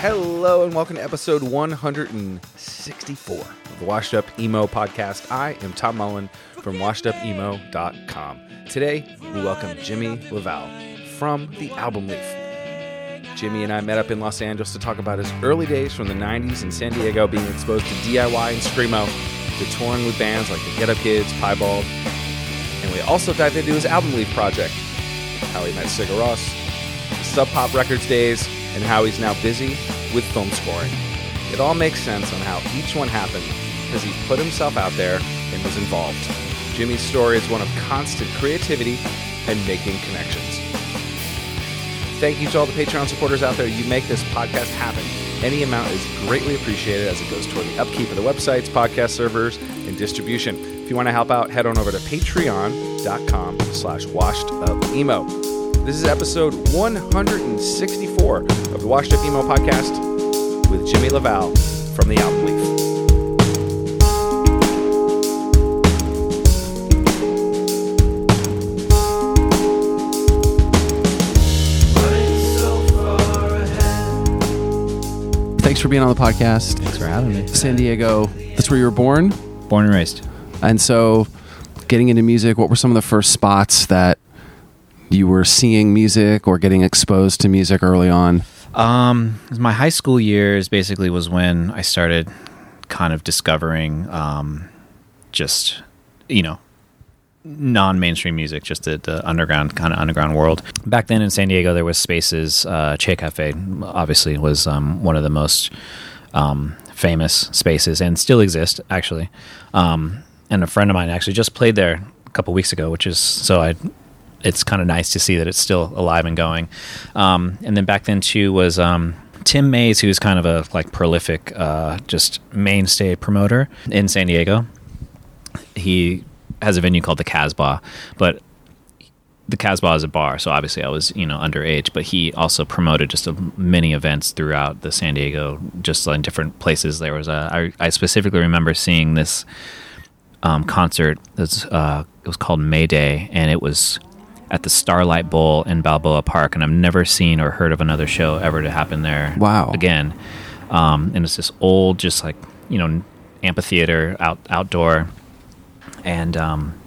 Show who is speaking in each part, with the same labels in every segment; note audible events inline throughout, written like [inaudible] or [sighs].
Speaker 1: Hello and welcome to episode 164 of the Washed Up Emo podcast. I am Tom Mullen from washedupemo.com. Today, we welcome Jimmy LaValle from the Album Leaf. Jimmy and I met up in Los Angeles to talk about his early days from the 90s in San Diego, being exposed to DIY and Screamo, to touring with bands like the Get Up Kids, Piebald, and we also dived into his Album Leaf project, how he met Sigur Rós, Sub Pop Records days, and how he's now busy with film scoring. It all makes sense on how each one happened because he put himself out there and was involved. Jimmy's story is one of constant creativity and making connections. Thank you to all the Patreon supporters out there. You make this podcast happen. Any amount is greatly appreciated as it goes toward the upkeep of the websites, podcast servers, and distribution. If you want to help out, head on over to patreon.com slash washed up emo. This is episode 164 of the Washed Up Emo podcast with Jimmy LaValle from the Album Leaf.
Speaker 2: Thanks for being on the podcast.
Speaker 3: Thanks for having me.
Speaker 2: San Diego, that's where you were born.
Speaker 3: Born and raised.
Speaker 2: And so, getting into music, what were some of the first spots that you were seeing music or getting exposed to music early on?
Speaker 3: Um, my high school years basically was when I started kind of discovering um, just, you know, non-mainstream music, just the, the underground kind of underground world. Back then in San Diego, there was spaces. Uh, che Cafe obviously was um, one of the most um, famous spaces and still exist actually. Um, and a friend of mine actually just played there a couple weeks ago, which is so I. It's kind of nice to see that it's still alive and going. Um, and then back then too was um, Tim Mays, who's kind of a like prolific, uh, just mainstay promoter in San Diego. He has a venue called the Casbah, but the Casbah is a bar, so obviously I was you know underage. But he also promoted just a, many events throughout the San Diego, just in different places. There was a I, I specifically remember seeing this um, concert. That's uh, it was called Mayday, and it was at the Starlight Bowl in Balboa Park, and I've never seen or heard of another show ever to happen there.
Speaker 2: Wow.
Speaker 3: Again, um, and it's this old, just like you know, amphitheater out outdoor, and um,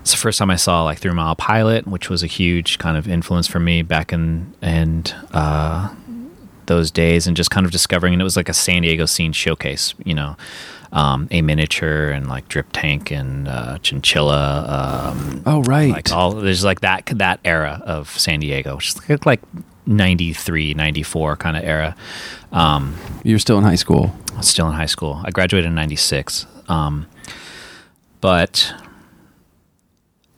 Speaker 3: it's the first time I saw like Three Mile Pilot, which was a huge kind of influence for me back in and uh, those days, and just kind of discovering. And it was like a San Diego scene showcase, you know. Um, a miniature and like drip tank and uh, chinchilla um,
Speaker 2: Oh, right.
Speaker 3: like all there's like that that era of San Diego, which is like 93, 94 kind of era. Um,
Speaker 2: you were still in high school.
Speaker 3: Still in high school. I graduated in 96. Um, but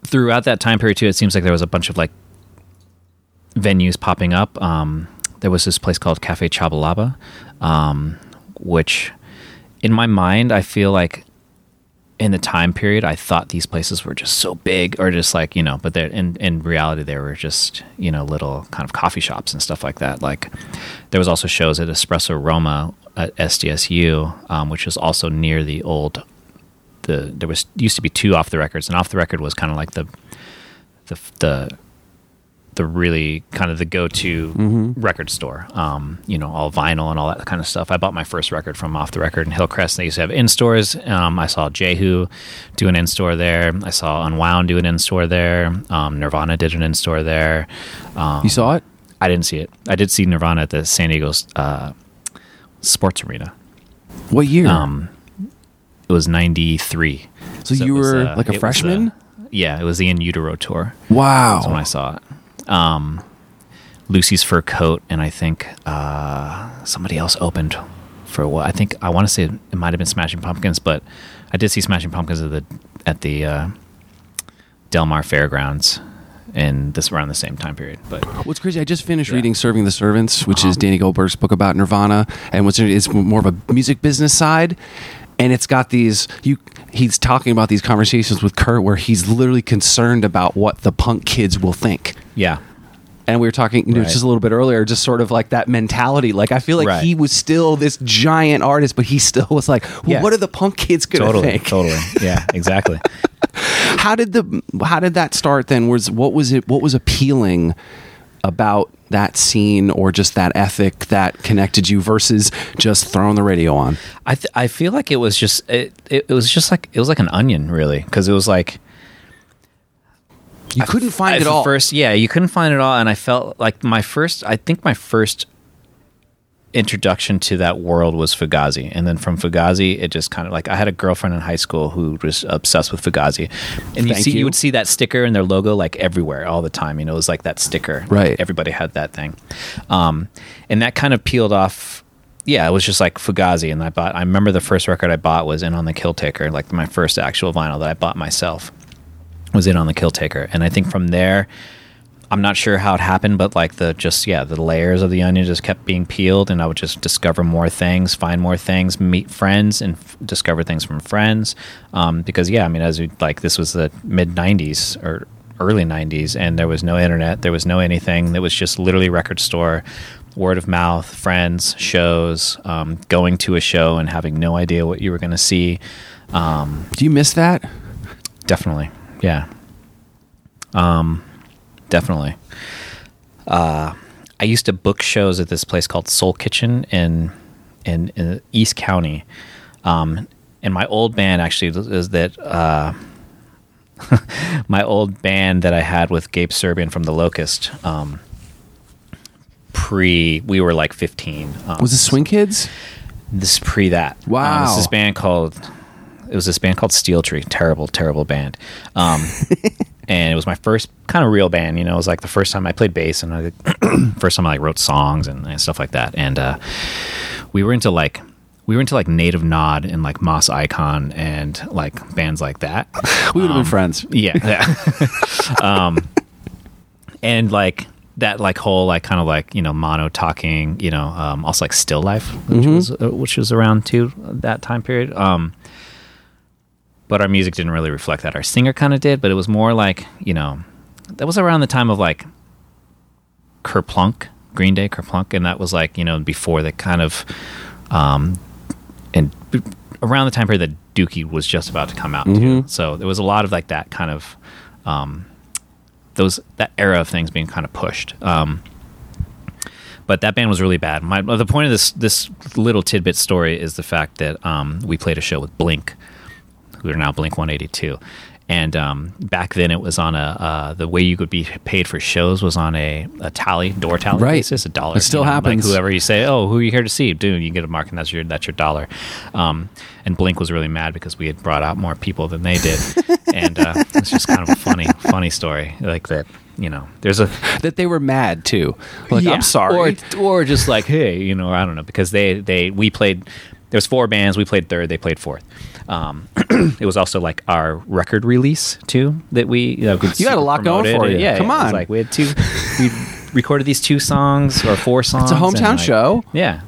Speaker 3: throughout that time period too, it seems like there was a bunch of like venues popping up. Um, there was this place called Cafe Chabalaba, um, which in my mind, I feel like in the time period, I thought these places were just so big, or just like you know, but in in reality they were just you know little kind of coffee shops and stuff like that. Like there was also shows at Espresso Roma at SDSU, um, which was also near the old. The there was used to be two off the records, and off the record was kind of like the the the the really kind of the go-to record store. Um, you know, all vinyl and all that kind of stuff. I bought my first record from Off the Record in Hillcrest. They used to have in stores. Um, I saw Jehu do an in store there. I saw Unwound do an in store there. Um, Nirvana did an in store there. Um,
Speaker 2: You saw it?
Speaker 3: I didn't see it. I did see Nirvana at the San Diego uh, Sports Arena.
Speaker 1: What year?
Speaker 3: Um, it was '93.
Speaker 1: so, you
Speaker 3: was,
Speaker 1: were
Speaker 3: uh,
Speaker 1: like a freshman?
Speaker 3: uh, yeah, it was the In Utero tour.
Speaker 1: wow.
Speaker 3: That's when I saw it. Um, Lucy's fur coat, and I think uh, somebody else opened for what I think I want to say it might have been Smashing Pumpkins, but I did see Smashing Pumpkins at the at the uh, Del Mar Fairgrounds in this around the same time period. But
Speaker 1: What's crazy? I just finished
Speaker 3: Yeah. Uh-huh.
Speaker 1: reading "Serving the Servants," which is Danny Goldberg's book about Nirvana, and what's it's more of a music business side, and it's got these you. He's talking about these conversations with Kurt where he's literally concerned about what the punk kids will think.
Speaker 3: Yeah,
Speaker 1: And we were talking you know,
Speaker 3: Right.
Speaker 1: just a little bit earlier, just sort of like that mentality. Like I feel like
Speaker 3: Right.
Speaker 1: he was still this giant artist, but he still was like, well,
Speaker 3: Yeah.
Speaker 1: "What are the punk kids going to
Speaker 3: totally,
Speaker 1: think?"
Speaker 3: totally, yeah, [laughs] exactly.
Speaker 1: how did the how did that start then was what was it what was appealing about that scene or just that ethic that connected you versus just throwing the radio on
Speaker 3: I th- I feel like it was just it, it, it was just like it was like an onion really because it was like
Speaker 1: you couldn't find
Speaker 3: I-
Speaker 1: it all
Speaker 3: First, yeah, you couldn't find it all, and I felt like my first. I think my first introduction to that world was Fugazi, and then from Fugazi, it just kind of like I had a girlfriend in high school who was obsessed with Fugazi, and you see you.
Speaker 1: you.
Speaker 3: would see that sticker and their logo like everywhere all the time. You know, it was like that sticker.
Speaker 1: Right.
Speaker 3: Everybody had that thing, um, and that kind of peeled off. Yeah, it was just like Fugazi, and I bought. I remember the first record I bought was In on the Kill Taker, like my first actual vinyl that I bought myself was in on the kill taker. And i think from there i'm not sure how it happened but like the just yeah the layers of the onion just kept being peeled and i would just discover more things find more things meet friends and f- discover things from friends. Um, because yeah i mean as we like this was the mid 90s or early 90s and there was no internet there was no anything it was just literally record store word of mouth friends shows um, going to a show and having no idea what you were going to see. Um,
Speaker 1: do you miss that?
Speaker 3: Definitely yeah um definitely uh i used to book shows at this place called soul kitchen in in, in east county um and my old band actually is that uh [laughs] my old band that i had with gabe serbian from the locust um pre we were like 15 um,
Speaker 1: was it swing kids
Speaker 3: this is pre that.
Speaker 1: Wow.
Speaker 3: Um, this is this band called. It was this band called Steel Tree. Terrible, terrible band. Um, [laughs] and it was my first kind of real band. You know, it was like the first time I played bass and I, [clears throat] first time I like wrote songs and, and stuff like that. And uh, we were into like we were into like Native Nod and like Moss Icon and like bands like that. [laughs]
Speaker 1: we would have
Speaker 3: Um,
Speaker 1: been friends
Speaker 3: Yeah, yeah. [laughs] um, and like that, like whole, like kind of like you know mono talking, you know, um, also like still life, which was uh, which was around too that time period. Um, but our music didn't really reflect that. Our singer kind of did, but it was more like you know, that was around the time of like Kerplunk, Green Day, Kerplunk, and that was like you know before the kind of um, and b- around the time period that Dookie was just about to come out too. So there was a lot of like that kind of um, those that era of things being kind of pushed. Um, but that band was really bad. My the point of this this little tidbit story is the fact that um, we played a show with Blink, who are now Blink One Eighty Two, and um, back then it was on a uh, the way you could be paid for shows was on a, a tally door tally
Speaker 1: Right.
Speaker 3: basis, a dollar.
Speaker 1: It still
Speaker 3: you know,
Speaker 1: happens.
Speaker 3: Like whoever you say, oh, who are you here to see? Dude, you get a mark, and that's your that's your dollar. Um, and Blink was really mad because we had brought out more people than they did, [laughs] and uh, it's just kind of a funny funny story like that. You know, there's a [laughs]
Speaker 1: that they were mad too like
Speaker 3: yeah.
Speaker 1: i'm sorry
Speaker 3: or or just like hey, you know, I don't know because they they we played. There's four bands. We played third. They played fourth. Um, [clears throat] it was also like our record release too that we you, know, could
Speaker 1: You got a lot going for you.
Speaker 3: Yeah,
Speaker 1: Come
Speaker 3: yeah. It was
Speaker 1: on.
Speaker 3: like we had two. We [laughs] recorded these two songs or four songs.
Speaker 1: it's a hometown
Speaker 3: like,
Speaker 1: show
Speaker 3: Yeah.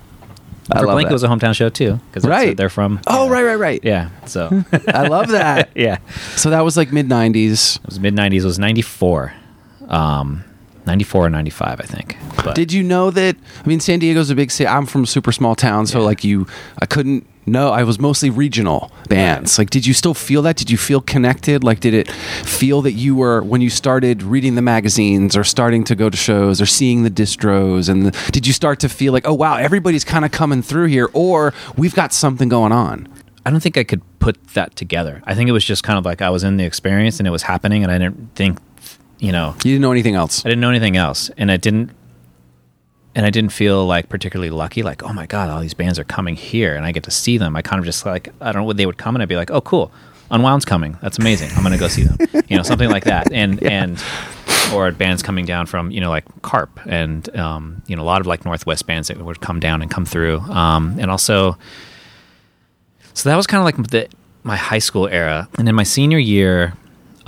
Speaker 1: I
Speaker 3: For
Speaker 1: that.
Speaker 3: it was a hometown show too because
Speaker 1: Right.
Speaker 3: they're from.
Speaker 1: oh
Speaker 3: yeah.
Speaker 1: right right right
Speaker 3: Yeah. So [laughs]
Speaker 1: i love that [laughs]
Speaker 3: yeah,
Speaker 1: so that was like mid 90s
Speaker 3: it was mid '90s. It was '94, um, '94 or '95, I think. But
Speaker 1: Did you know that? I mean, San Diego's a big city. I'm from a super small town, so
Speaker 3: Yeah.
Speaker 1: like you, I couldn't know. I was mostly regional bands. Like, did you still feel that? Did you feel connected? Like, did it feel that you were when you started reading the magazines or starting to go to shows or seeing the distros? And the, did you start to feel like, oh wow, everybody's kind of coming through here, or we've got something going on?
Speaker 3: I don't think I could put that together. I think it was just kind of like I was in the experience and it was happening, and I didn't think, you know,
Speaker 1: You didn't know anything else.
Speaker 3: I didn't know anything else, and I didn't. and I didn't feel like particularly lucky. Like, oh my god, all these bands are coming here, and I get to see them. I kind of just like I don't know. what They would come, and I'd be like, oh cool, Unwound's coming. That's amazing. I'm gonna go see them. you know, something like that. And [laughs] and or bands coming down from you know like Carp and um, you know a lot of like Northwest bands that would come down and come through. Um, and also, so that was kind of like the my high school era. And in my senior year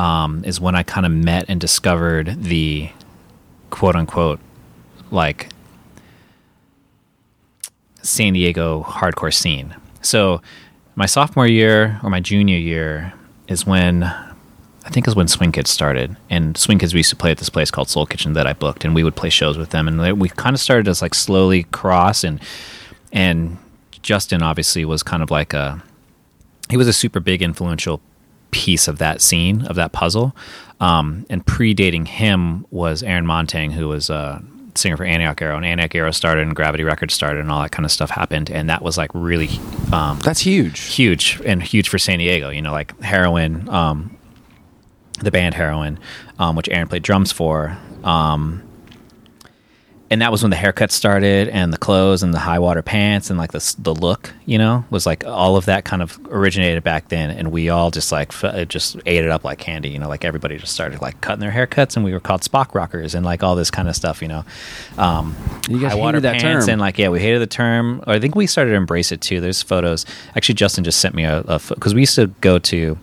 Speaker 3: um, is when I kind of met and discovered the quote unquote like San Diego hardcore scene. So my sophomore year or my junior year is when I think is when Swing Kids started. And Swing Kids we used to play at this place called Soul Kitchen that I booked, and we would play shows with them. And we kind of started as like slowly cross and and Justin obviously was kind of like a he was a super big influential piece of that scene of that puzzle. Um, and predating him was Aaron Montaigne, who was a singer for Antioch Arrow, and Antioch Arrow started, and Gravity Records started, and all that kind of stuff happened, and that was like really um,
Speaker 1: That's huge.
Speaker 3: huge and huge for San Diego. You know, like Heroin, um, the band Heroin, um, which Aaron played drums for. Um, and that was when the haircut started, and the clothes, and the high water pants, and like the the look. You know, was like all of that kind of originated back then, and we all just like f- it just ate it up like candy. You know, like everybody just started like cutting their haircuts, and we were called Spock rockers, and like all this kind of stuff. You know, um,
Speaker 1: You guys
Speaker 3: high water
Speaker 1: that
Speaker 3: pants,
Speaker 1: term.
Speaker 3: and like yeah, we hated the term. Or I think we started to embrace it too. There's photos. Actually, Justin just sent me a because we used to go to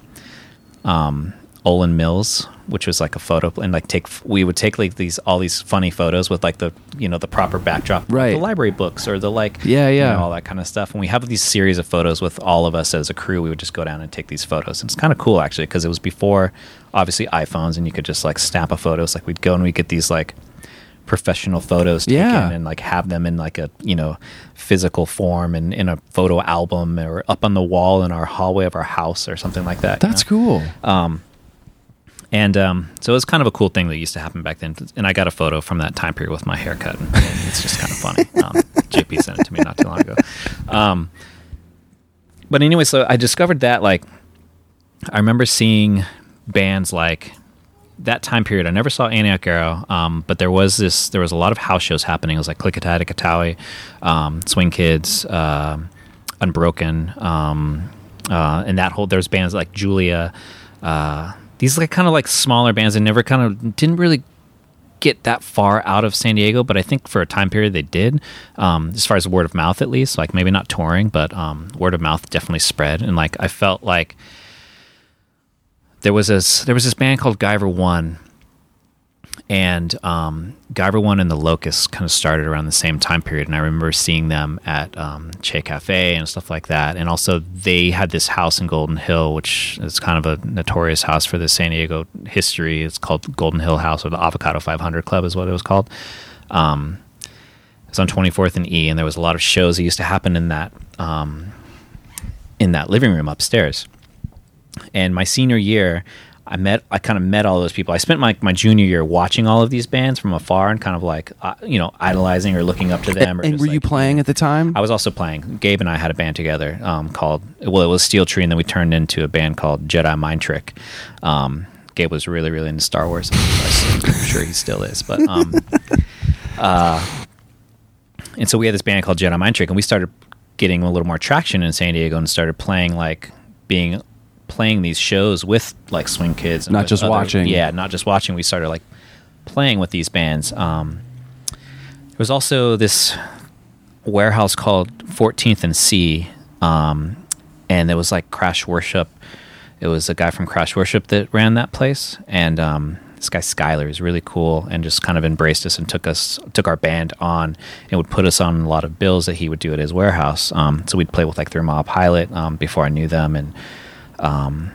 Speaker 3: um, Olan Mills, which was like a photo and like take we would take like these all these funny photos with like the you know the proper backdrop,
Speaker 1: Right.
Speaker 3: the library books or the like
Speaker 1: Yeah,
Speaker 3: you
Speaker 1: yeah.
Speaker 3: know, all that kind of stuff. And we have these series of photos with all of us as a crew. We would just go down and take these photos. And it's kind of cool actually because it was before obviously iPhones and you could just like snap a photo. It's Like we'd go and we get these like professional photos taken
Speaker 1: Yeah.
Speaker 3: and like have them in like a you know physical form and in a photo album or up on the wall in our hallway of our house or something like that. you
Speaker 1: That's
Speaker 3: know?
Speaker 1: cool.
Speaker 3: Um, And um, so it was kind of a cool thing that used to happen back then. And I got a photo from that time period with my haircut. And it's just kind of funny. [laughs] Um, JP sent it to me not too long ago. Um, but anyway, so I discovered that, like, I remember seeing bands like that time period. I never saw Antioch Arrow, um, but there was this, there was a lot of house shows happening. It was like Clikatat, Ikatowi, um, Swing Kids, um Unbroken, um, uh, and that whole, there's bands like Julia, uh, these like kind of like smaller bands that never kind of didn't really get that far out of San Diego, but I think for a time period they did. Um, as far as word of mouth, at least, like maybe not touring, but um, word of mouth definitely spread. And like I felt like there was this there was this band called Guyver One, and um, Guyver One and the Locust kind of started around the same time period. And I remember seeing them at um, Che Cafe and stuff like that. And also they had this house in Golden Hill, which is kind of a notorious house for the San Diego history. It's called Golden Hill House or the Avocado 500 Club is what it was called. Um, it's on 24th and E, and there was a lot of shows that used to happen in that um, in that living room upstairs. And my senior year, I met, I kind of met all those people. I spent my, my junior year watching all of these bands from afar and kind of like, uh, you know, idolizing or looking up to them.
Speaker 1: and were you playing at the time?
Speaker 3: I was also playing. Gabe and I had a band together um, called, well, it was Steel Tree, and then we turned into a band called Jedi Mind Trick. Um, Gabe was really, really into Star Wars. I'm sure he still is. But, um, [laughs] uh, and so we had this band called Jedi Mind Trick, and we started getting a little more traction in San Diego and started playing like being playing these shows with like swing kids
Speaker 1: Not just
Speaker 3: other-
Speaker 1: watching.
Speaker 3: yeah not just watching. We started like playing with these bands. Um there was also this warehouse called 14th and C um and there was like Crash Worship. It was a guy from Crash Worship that ran that place and um this guy Skyler is really cool and just kind of embraced us and took us took our band on and would put us on a lot of bills that he would do at his warehouse. Um so we'd play with like Three Mile Pilot um before I knew them and um,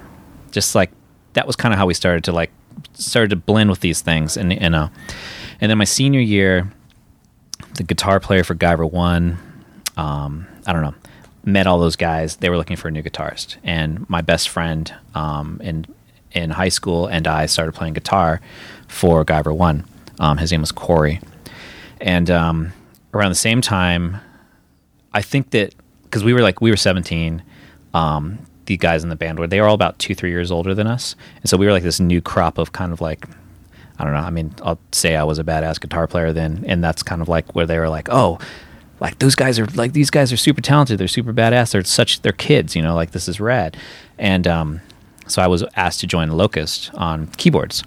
Speaker 3: just like that was kind of how we started to like started to blend with these things and and uh and then my senior year the guitar player for Guyver One um I don't know met all those guys they were looking for a new guitarist. And my best friend um in in high school and I started playing guitar for Guyver One. Um his name was Corey. And um around the same time I think that because we were like we were 17, um, the guys in the band were they were all about two three years older than us, and so we were like this new crop of kind of like I don't know. I mean, I'll say I was a badass guitar player then, and that's kind of like where they were like, oh, like those guys are like these guys are super talented. They're super badass. They're such they're kids. You know, like this is rad. And um, so I was asked to join Locust on keyboards.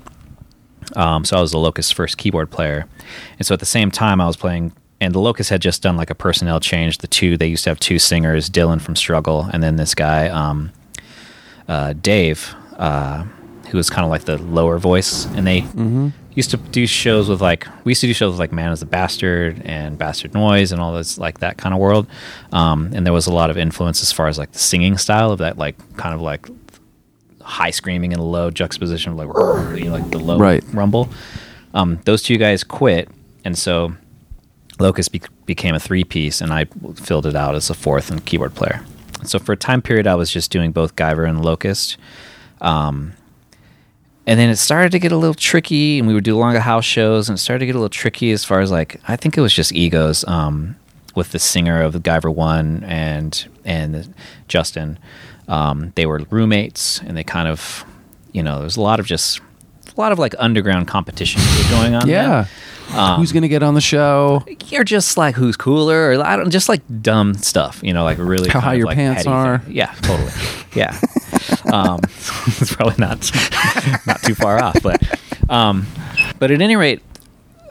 Speaker 3: Um, so I was the Locust first keyboard player, and so at the same time I was playing. And the Locust had just done like a personnel change. The two they used to have two singers, Dylan from Struggle, and then this guy, um, uh, Dave, uh, who was kind of like the lower voice. And they used to do shows with like we used to do shows with like Man is the Bastard and Bastard Noise and all this like that kind of world. Um, and there was a lot of influence as far as like the singing style of that like kind of like high screaming and low juxtaposition of like you know, like the low
Speaker 1: Right.
Speaker 3: rumble. Um, those two guys quit, and so Locust be- became a three piece, and I filled it out as a fourth and keyboard player. So for a time period, I was just doing both Guyver and Locust. Um, and then it started to get a little tricky, and we would do longer house shows, and it started to get a little tricky as far as like I think it was just egos um, with the singer of the Guyver One and and Justin. Um, they were roommates, and they kind of, you know, there's a lot of just a lot of like underground competition going on.
Speaker 1: Yeah.
Speaker 3: Um,
Speaker 1: Who's going to get on the show?
Speaker 3: you're just like who's cooler or I don't just like dumb stuff, you know, like really
Speaker 1: How high your
Speaker 3: like,
Speaker 1: pants are.
Speaker 3: thing. Yeah, totally. [laughs] Yeah. um, [laughs] it's probably not [laughs] not too far off, but um, but at any rate,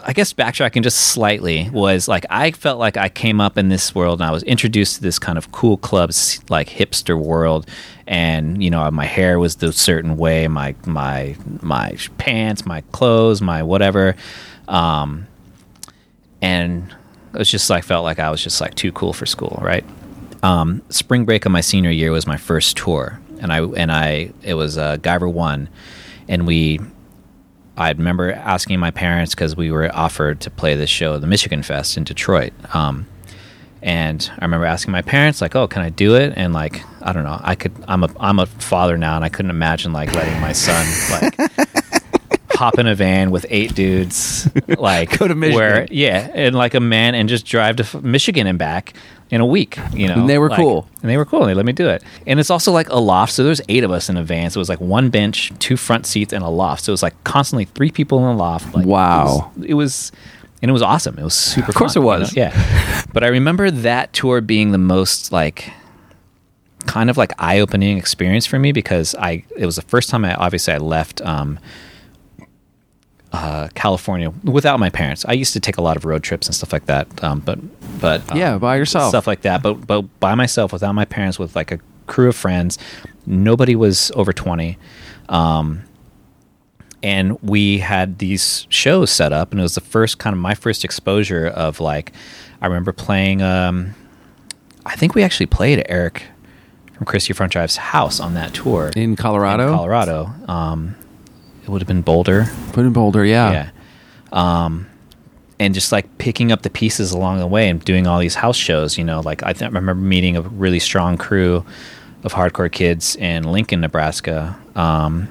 Speaker 3: I guess backtracking just slightly was like I felt like I came up in this world and I was introduced to this kind of cool clubs like hipster world and you know my hair was the certain way my my my pants my clothes my whatever um, and it was just like felt like I was just like too cool for school, right? Um, spring break of my senior year was my first tour, and I and I it was uh, Guyver One, and we. I remember asking my parents because we were offered to play this show, the Michigan Fest in Detroit. Um, and I remember asking my parents, like, "Oh, can I do it?" And like, I don't know, I could. I'm a I'm a father now, and I couldn't imagine like letting my son like hop in a van with eight dudes, [laughs] like
Speaker 1: Go to Michigan.
Speaker 3: where yeah, and like a man, and just drive to Michigan and back in a week. You know,
Speaker 1: And they were
Speaker 3: like-
Speaker 1: cool.
Speaker 3: and they were cool. And they let me do it. And it's also like a loft, so there's eight of us in a van. So it was like one bench, two front seats, and a loft. So it was like constantly three people in a loft. Like,
Speaker 1: Wow.
Speaker 3: it was, it was and it was awesome. It was super.
Speaker 1: Of course
Speaker 3: fun,
Speaker 1: it
Speaker 3: you
Speaker 1: was.
Speaker 3: know? yeah. But I remember that tour being the most like kind of like eye-opening experience for me because I it was the first time I obviously I left um, uh, California without my parents. I used to take a lot of road trips and stuff like that, um, but but um,
Speaker 1: Yeah, by yourself.
Speaker 3: stuff like that. But but by myself without my parents, with like a crew of friends. Nobody was over twenty. Um, and we had these shows set up and it was the first kind of my first exposure of like i remember playing um i think we actually played eric from christie front drive's house on that tour
Speaker 1: In Colorado?
Speaker 3: in colorado um it would have been boulder
Speaker 1: Put in Boulder, yeah.
Speaker 3: yeah. Um and just like picking up the pieces along the way and doing all these house shows you know like i, th- I remember meeting a really strong crew of hardcore kids in lincoln nebraska um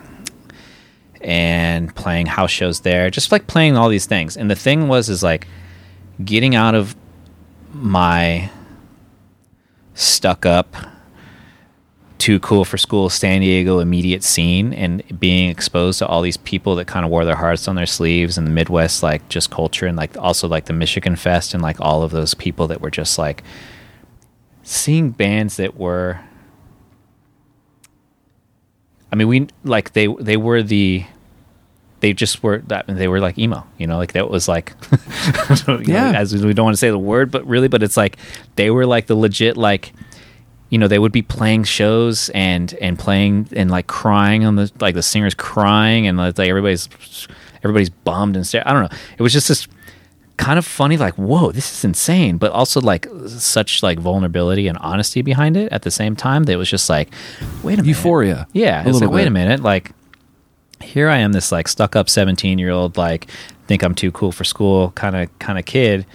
Speaker 3: and playing house shows there just like playing all these things. And the thing was is like getting out of my stuck up too cool for school San Diego immediate scene and being exposed to all these people that kind of wore their hearts on their sleeves and the Midwest like just culture and like also like the Michigan Fest and like all of those people that were just like seeing bands that were I mean we like they they were the they just were that they were like emo you know like that was like [laughs] you know,
Speaker 1: Yeah.
Speaker 3: as we don't want to say the word but really but it's like they were like the legit like you know they would be playing shows and and playing and like crying on the like the singers crying and like everybody's everybody's bummed and stare. I don't know. It was just this kind of funny like whoa this is insane but also like such like vulnerability and honesty behind it at the same time that it was just like wait a minute
Speaker 1: Euphoria.
Speaker 3: yeah
Speaker 1: A
Speaker 3: it's
Speaker 1: little
Speaker 3: like wait a minute like here I am this like stuck up 17 year old like think I'm too cool for school kind of kind of kid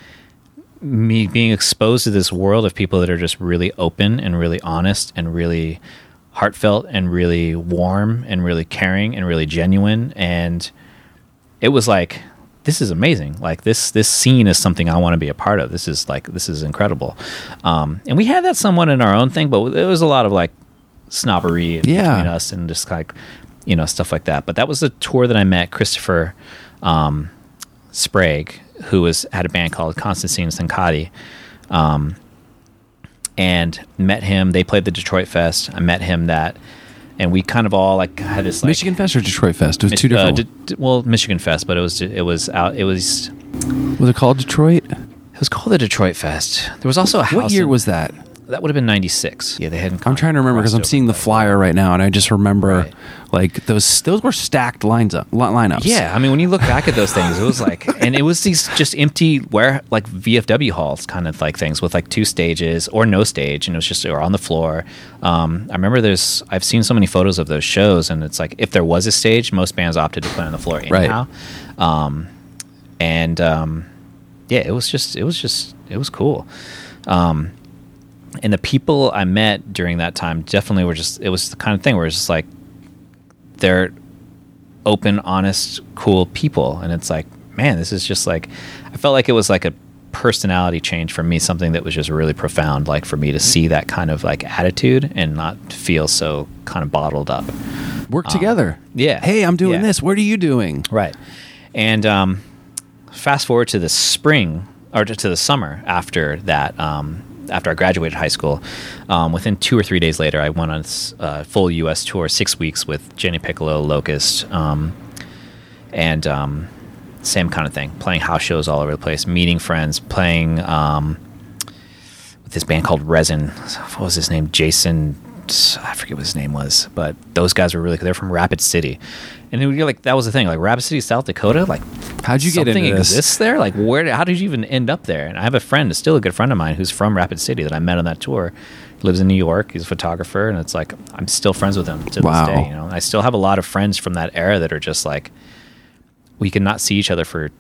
Speaker 3: me being exposed to this world of people that are just really open and really honest and really heartfelt and really warm and really caring and really genuine. And it was like this is amazing. Like this this scene is something i want to be a part of. This is like this is incredible. Um, and we had that somewhat in our own thing but there was a lot of like snobbery
Speaker 1: Yeah.
Speaker 3: between us and just like you know stuff like that. But that was the tour that i met christopher um, Sprague, who was had a band called Constantine Sankathi, um, and met him. They played the Detroit Fest. I met him that, and we kind of all like had this like,
Speaker 1: Michigan Fest or Detroit Fest? It was
Speaker 3: Mich-
Speaker 1: two
Speaker 3: uh,
Speaker 1: different.
Speaker 3: d- d- well, Michigan Fest, but it was it was out. It was
Speaker 1: was it called Detroit?
Speaker 3: it was called the Detroit Fest. There was also a house.
Speaker 1: What year
Speaker 3: in-
Speaker 1: was that?
Speaker 3: That? Would have been ninety six. Yeah, they hadn't.
Speaker 1: I'm trying to remember because I'm seeing the flyer right now, and I just remember
Speaker 3: Right.
Speaker 1: like those those were stacked lines up li- lineups.
Speaker 3: Yeah, I mean, when you look back at those things, it was like, [laughs] and it was these just empty where like VFW halls kind of like things with like two stages or no stage, and it was just or on the floor. Um, I remember there's I've seen so many photos of those shows, and it's like if there was a stage, most bands opted to play on the floor
Speaker 1: Right.
Speaker 3: anyhow. Um, and um, yeah, it was just it was just it was cool. Um, and the people I met during that time definitely were just it was the kind of thing where it's just like they're open, honest, cool people. And it's like, man, this is just like, I felt like it was like a personality change for me, something that was just really profound, like for me to see that kind of like attitude and not feel so kind of bottled up.
Speaker 1: work together.
Speaker 3: yeah.
Speaker 1: Hey, I'm doing
Speaker 3: Yeah.
Speaker 1: this. What are you doing?
Speaker 3: Right. And um, fast forward to the spring or to to the summer after that, um, after I graduated high school, um, within two or three days later, I went on a uh, full U.S. tour, six weeks with Jenny Piccolo, Locust, um, and um, same kind of thing, playing house shows all over the place, meeting friends, playing um, with this band called Resin. What was his name? Jason. I forget what his name was, but those guys were really. They're from Rapid City, and you're like, that was the thing. Like Rapid City, South Dakota. Like,
Speaker 1: How'd you get
Speaker 3: something
Speaker 1: this?
Speaker 3: exists there? Like, where? How did you even end up there? And I have a friend, still a good friend of mine, who's from Rapid City that I met on that tour. He lives in New York. He's a photographer, and it's like I'm still friends with him to
Speaker 1: Wow.
Speaker 3: this day. You know, I still have a lot of friends from that era that are just like we could not see each other for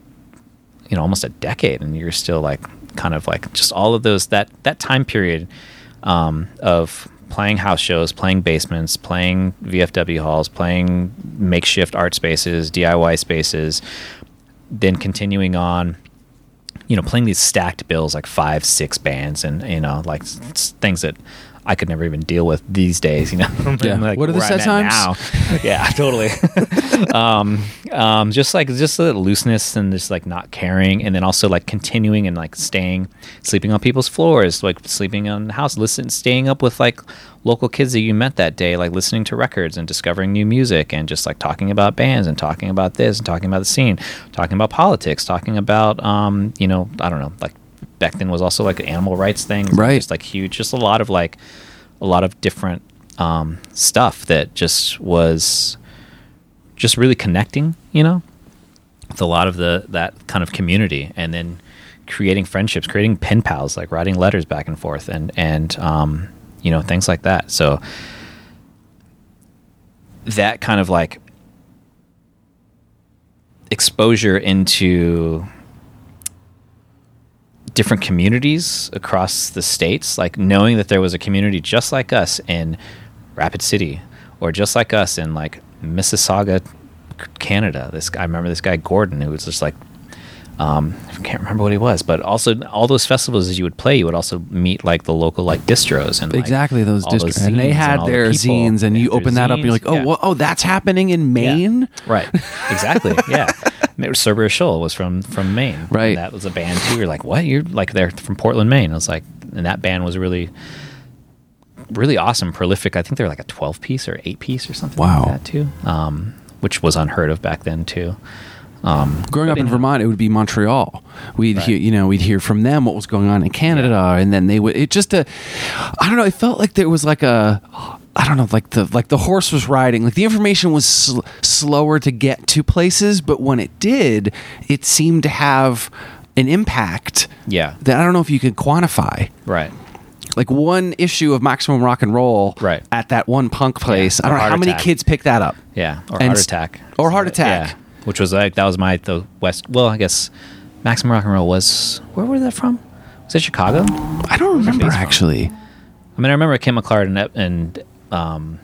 Speaker 3: you know almost a decade and you're still like kind of like just all of those that that time period um, of playing house shows playing basements playing vfw halls playing makeshift art spaces diy spaces then continuing on you know playing these stacked bills like five six bands and you know like things that I could never even deal with these days, you know. [laughs]
Speaker 1: Yeah.
Speaker 3: Like
Speaker 1: What are the set times?
Speaker 3: now. [laughs] yeah, totally. [laughs] um, um, just like just the looseness and just like not caring, and then also like continuing and like staying, sleeping on people's floors, like sleeping on the house, listen, staying up with like local kids that you met that day, like listening to records and discovering new music, and just like talking about bands and talking about this and talking about the scene, talking about politics, talking about um, you know, I don't know, like back then was also like an animal rights thing,
Speaker 1: Right.
Speaker 3: Just like huge, just a lot of like a lot of different um, stuff that just was just really connecting, you know, with a lot of the that kind of community, and then creating friendships, creating pen pals, like writing letters back and forth, and and um, you know things like that. So that kind of like exposure into different communities across the states, like knowing that there was a community just like us in Rapid City or just like us in like Mississauga, Canada. This guy, I remember this guy Gordon, who was just like, um, I can't remember what he was, but also all those festivals as you would play, you would also meet like the local like distros and like,
Speaker 1: exactly those districts,
Speaker 3: zines
Speaker 1: and they had
Speaker 3: the
Speaker 1: their
Speaker 3: people.
Speaker 1: zines, and you open that up, and you're like, oh,
Speaker 3: Yeah.
Speaker 1: well, oh, that's happening in Maine.
Speaker 3: Yeah. Right. Exactly. [laughs] yeah. Cerberus Shoal was from from Maine.
Speaker 1: Right.
Speaker 3: And that was a band too. You're like, what? You're like they're from Portland, Maine. I was like, and that band was really, really awesome, prolific. I think they're like a 12 piece or eight piece or something
Speaker 1: Wow.
Speaker 3: like that too. Um, which was unheard of back then too. Um,
Speaker 1: Growing up in. Vermont, it would be Montreal. We'd
Speaker 3: Right.
Speaker 1: hear, you know, we'd hear from them what was going on in Canada, and then they would. It just a, I don't know. It felt like there was like a, I don't know, like the like the horse was riding. Like the information was sl- slower to get to places, but when it did, it seemed to have an impact.
Speaker 3: Yeah.
Speaker 1: That I don't know if you could quantify.
Speaker 3: Right.
Speaker 1: Like one issue of Maximum Rock and Roll,
Speaker 3: Right.
Speaker 1: At that one punk place.
Speaker 3: Yeah,
Speaker 1: I don't
Speaker 3: or
Speaker 1: know how
Speaker 3: Heart
Speaker 1: many kids picked that up.
Speaker 3: Yeah. Or
Speaker 1: And
Speaker 3: Heart Attack.
Speaker 1: or Heart Attack.
Speaker 3: Yeah. Which was like, that was my, the West, well, I guess Maximum Rock and Roll was, where were that from? Was it Chicago?
Speaker 1: I don't remember
Speaker 3: based from?
Speaker 1: actually.
Speaker 3: I mean, I remember Kim McClard and, and um,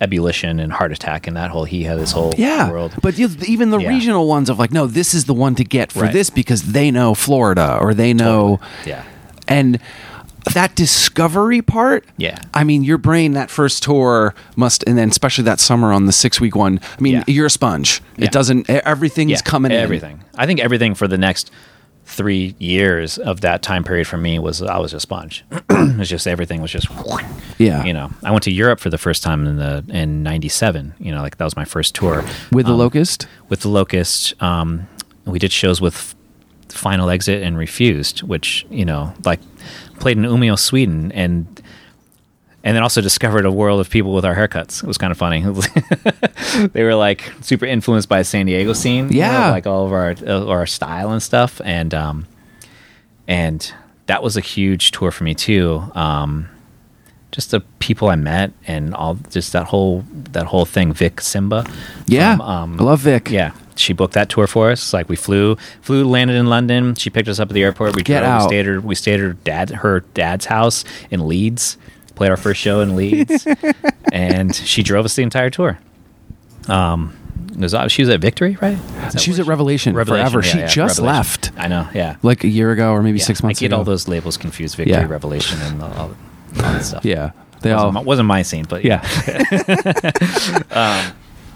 Speaker 3: Ebullition and Heart Attack and that whole, he had this whole
Speaker 1: Yeah,
Speaker 3: world.
Speaker 1: but even the
Speaker 3: Yeah.
Speaker 1: regional ones of like, no, this is the one to get for
Speaker 3: Right.
Speaker 1: this because they know Florida or they know,
Speaker 3: Yeah.
Speaker 1: and that discovery part.
Speaker 3: Yeah.
Speaker 1: I mean, your brain that first tour must, and then especially that summer on the six week one. I mean,
Speaker 3: Yeah.
Speaker 1: you're a sponge.
Speaker 3: Yeah.
Speaker 1: It doesn't. Everything's coming in.
Speaker 3: everything. I think everything for the next three years of that time period for me was I was a sponge. [clears throat] it was just everything was just
Speaker 1: Yeah.
Speaker 3: You know, I went to Europe for the first time in the in '97. You know, like that was my first tour
Speaker 1: With the
Speaker 3: Um,
Speaker 1: locust.
Speaker 3: with the Locust. Um, we did shows with Final Exit and Refused, which you know, like played in Umeå, Sweden, and and then also discovered a world of people with our haircuts. It was kind of funny. [laughs] they were like super influenced by the San Diego scene, you know,
Speaker 1: Yeah.
Speaker 3: like all of our uh, our style and stuff, and um, and that was a huge tour for me too. Um, just the people I met and all, just that whole that whole thing. Vique Simba,
Speaker 1: Yeah.
Speaker 3: from, um,
Speaker 1: I love Vique.
Speaker 3: yeah, she booked that tour for us. Like we flew, flew, landed in London. She picked us up at the airport. We
Speaker 1: Get
Speaker 3: drove,
Speaker 1: out.
Speaker 3: We stayed at her, we stayed at her dad, her dad's house in Leeds. Played our first show in Leeds, [laughs] and she drove us the entire tour. Um, was, she was at Victory, right?
Speaker 1: She was at Revelation, forever.
Speaker 3: yeah,
Speaker 1: she
Speaker 3: yeah,
Speaker 1: just
Speaker 3: Revelation.
Speaker 1: left
Speaker 3: I know. Yeah.
Speaker 1: like a year ago or maybe
Speaker 3: Yeah,
Speaker 1: six months
Speaker 3: I get
Speaker 1: ago.
Speaker 3: all those labels confused. Victory. Revelation, and all, all that stuff.
Speaker 1: Yeah. They
Speaker 3: wasn't,
Speaker 1: all.
Speaker 3: my, wasn't my scene, but
Speaker 1: yeah. [laughs]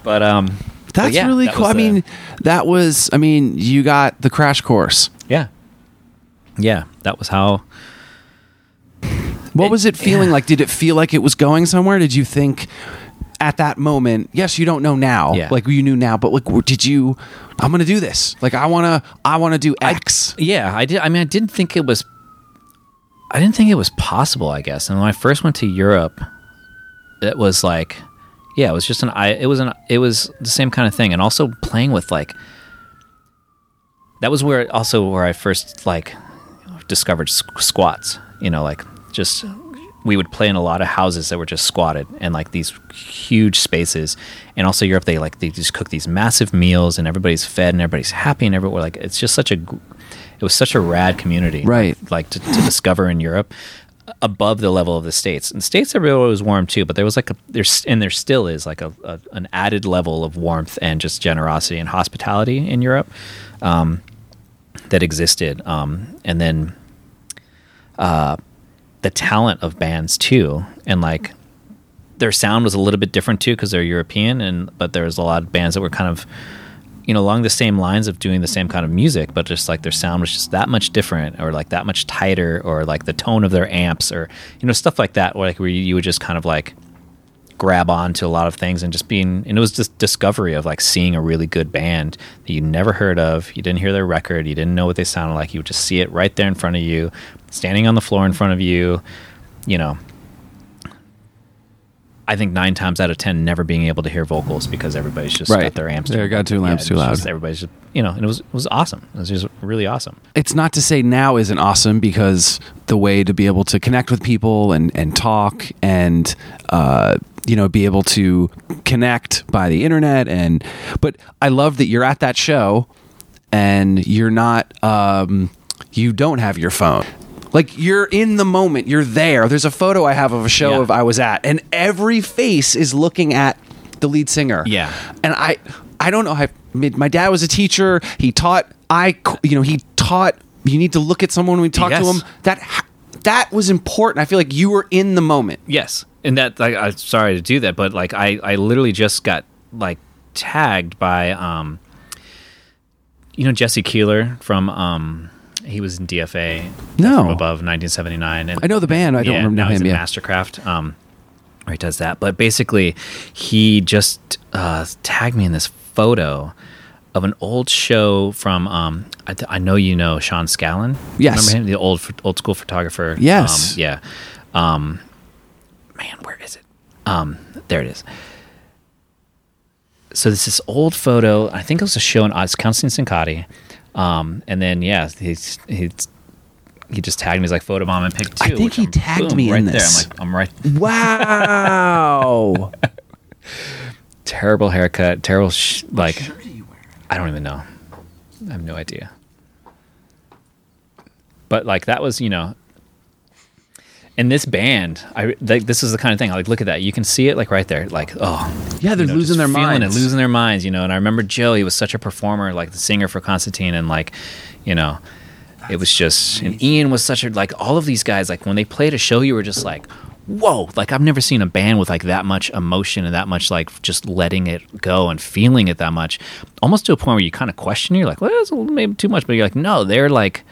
Speaker 3: But um, but
Speaker 1: That's
Speaker 3: yeah,
Speaker 1: really
Speaker 3: that
Speaker 1: cool. I
Speaker 3: the-
Speaker 1: mean, that was. I mean, you got the crash course.
Speaker 3: yeah, yeah, that was how.
Speaker 1: What
Speaker 3: It-
Speaker 1: was it feeling
Speaker 3: yeah.
Speaker 1: like? Did it feel like it was going somewhere? Did you think at that moment? Yes, you don't know now.
Speaker 3: Yeah.
Speaker 1: Like you knew now, but like, did you? I'm gonna do this. Like I wanna. I wanna do X.
Speaker 3: Yeah, I did. I mean, I didn't think it was. I didn't think it was possible. I guess, and when I first went to Europe, it was like, yeah, it was just an. I. It was an. It was the same kind of thing, and also playing with like. That was where also where I first like discovered squ- squats. You know, like just we would play in a lot of houses that were just squatted and like these huge spaces. And also Europe, they like they just cook these massive meals and everybody's fed and everybody's happy and everywhere. Like it's just such a it was such a rad community,
Speaker 1: Right.
Speaker 3: Like to, to discover in Europe above the level of the states. And states everywhere was warm too, but there was like a there's and there still is like a, a an added level of warmth and just generosity and hospitality in Europe um, that existed. Um, and then uh, the talent of bands too, and like their sound was a little bit different too because they're European, and but there was a lot of bands that were kind of you know along the same lines of doing the same kind of music, but just like their sound was just that much different, or like that much tighter, or like the tone of their amps, or you know stuff like that, where like where you, you would just kind of like grab on to a lot of things and just being and it was just discovery of like seeing a really good band that you never heard of you didn't hear their record you didn't know what they sounded like you would just see it right there in front of you standing on the floor in front of you you know I think nine times out of ten never being able to hear vocals because everybody's just
Speaker 1: Right.
Speaker 3: got their amps
Speaker 1: They got two lamps
Speaker 3: it's
Speaker 1: too loud.
Speaker 3: just- everybody's just you know and it was it was awesome it was just really awesome
Speaker 1: it's not to say now isn't awesome because the way to be able to connect with people and and talk and uh, you know be able to connect by the internet and but I love that you're at that show and you're not um, you don't have your phone. Like you're in the moment, you're there. There's a photo I have of a show
Speaker 3: Yeah.
Speaker 1: of I was at, and every face is looking at the lead singer.
Speaker 3: Yeah.
Speaker 1: and I I don't know. I my dad was a teacher. He taught. I you know he taught. You need to look at someone when we talk to
Speaker 3: Yes.
Speaker 1: him. That that was important. I feel like you were in the moment.
Speaker 3: Yes, and that like, I'm sorry to do that, but like I I literally just got like tagged by um you know Jesse Keeler from um he was in DFA
Speaker 1: No.
Speaker 3: from above 1979 and
Speaker 1: I know the band. I don't
Speaker 3: yeah,
Speaker 1: remember
Speaker 3: now he's
Speaker 1: him.
Speaker 3: in
Speaker 1: Yeah.
Speaker 3: MSTRKRFT um where he does that but basically he just uh tagged me in this photo of an old show from um I, th- I know you know Sean Scallon
Speaker 1: Yes.
Speaker 3: remember him the old old school photographer
Speaker 1: Yes.
Speaker 3: um, yeah um man, where is it? Um, there it is. So this is old photo. I think it was a show in it's Constantine Sankathi. Um, and then yeah, he's he's he just tagged me He's like photo bomb and picked two.
Speaker 1: I think he
Speaker 3: I'm-
Speaker 1: tagged
Speaker 3: boom,
Speaker 1: me in
Speaker 3: right
Speaker 1: this.
Speaker 3: there. I'm like, I'm right.
Speaker 1: Wow. [laughs]
Speaker 3: Terrible haircut. Terrible. Sh- like, I don't even know. I have no idea. But like that was you know. And this band, I like this is the kind of thing. I like look at that. You can see it like right there. Like oh,
Speaker 1: yeah, they're
Speaker 3: you know,
Speaker 1: losing their
Speaker 3: feeling
Speaker 1: minds.
Speaker 3: it, losing their minds, you know. And I remember Joe; he was such a performer, like the singer for Constantine, and like, you know, It was just, and Ian was such a like all of these guys. Like when they played a show, you were just like, whoa! Like I've never seen a band with like that much emotion and that much like just letting it go and feeling it that much, almost to a point where you kind of question. You're like, well, that's a little maybe too much, but you're like, no, they're like.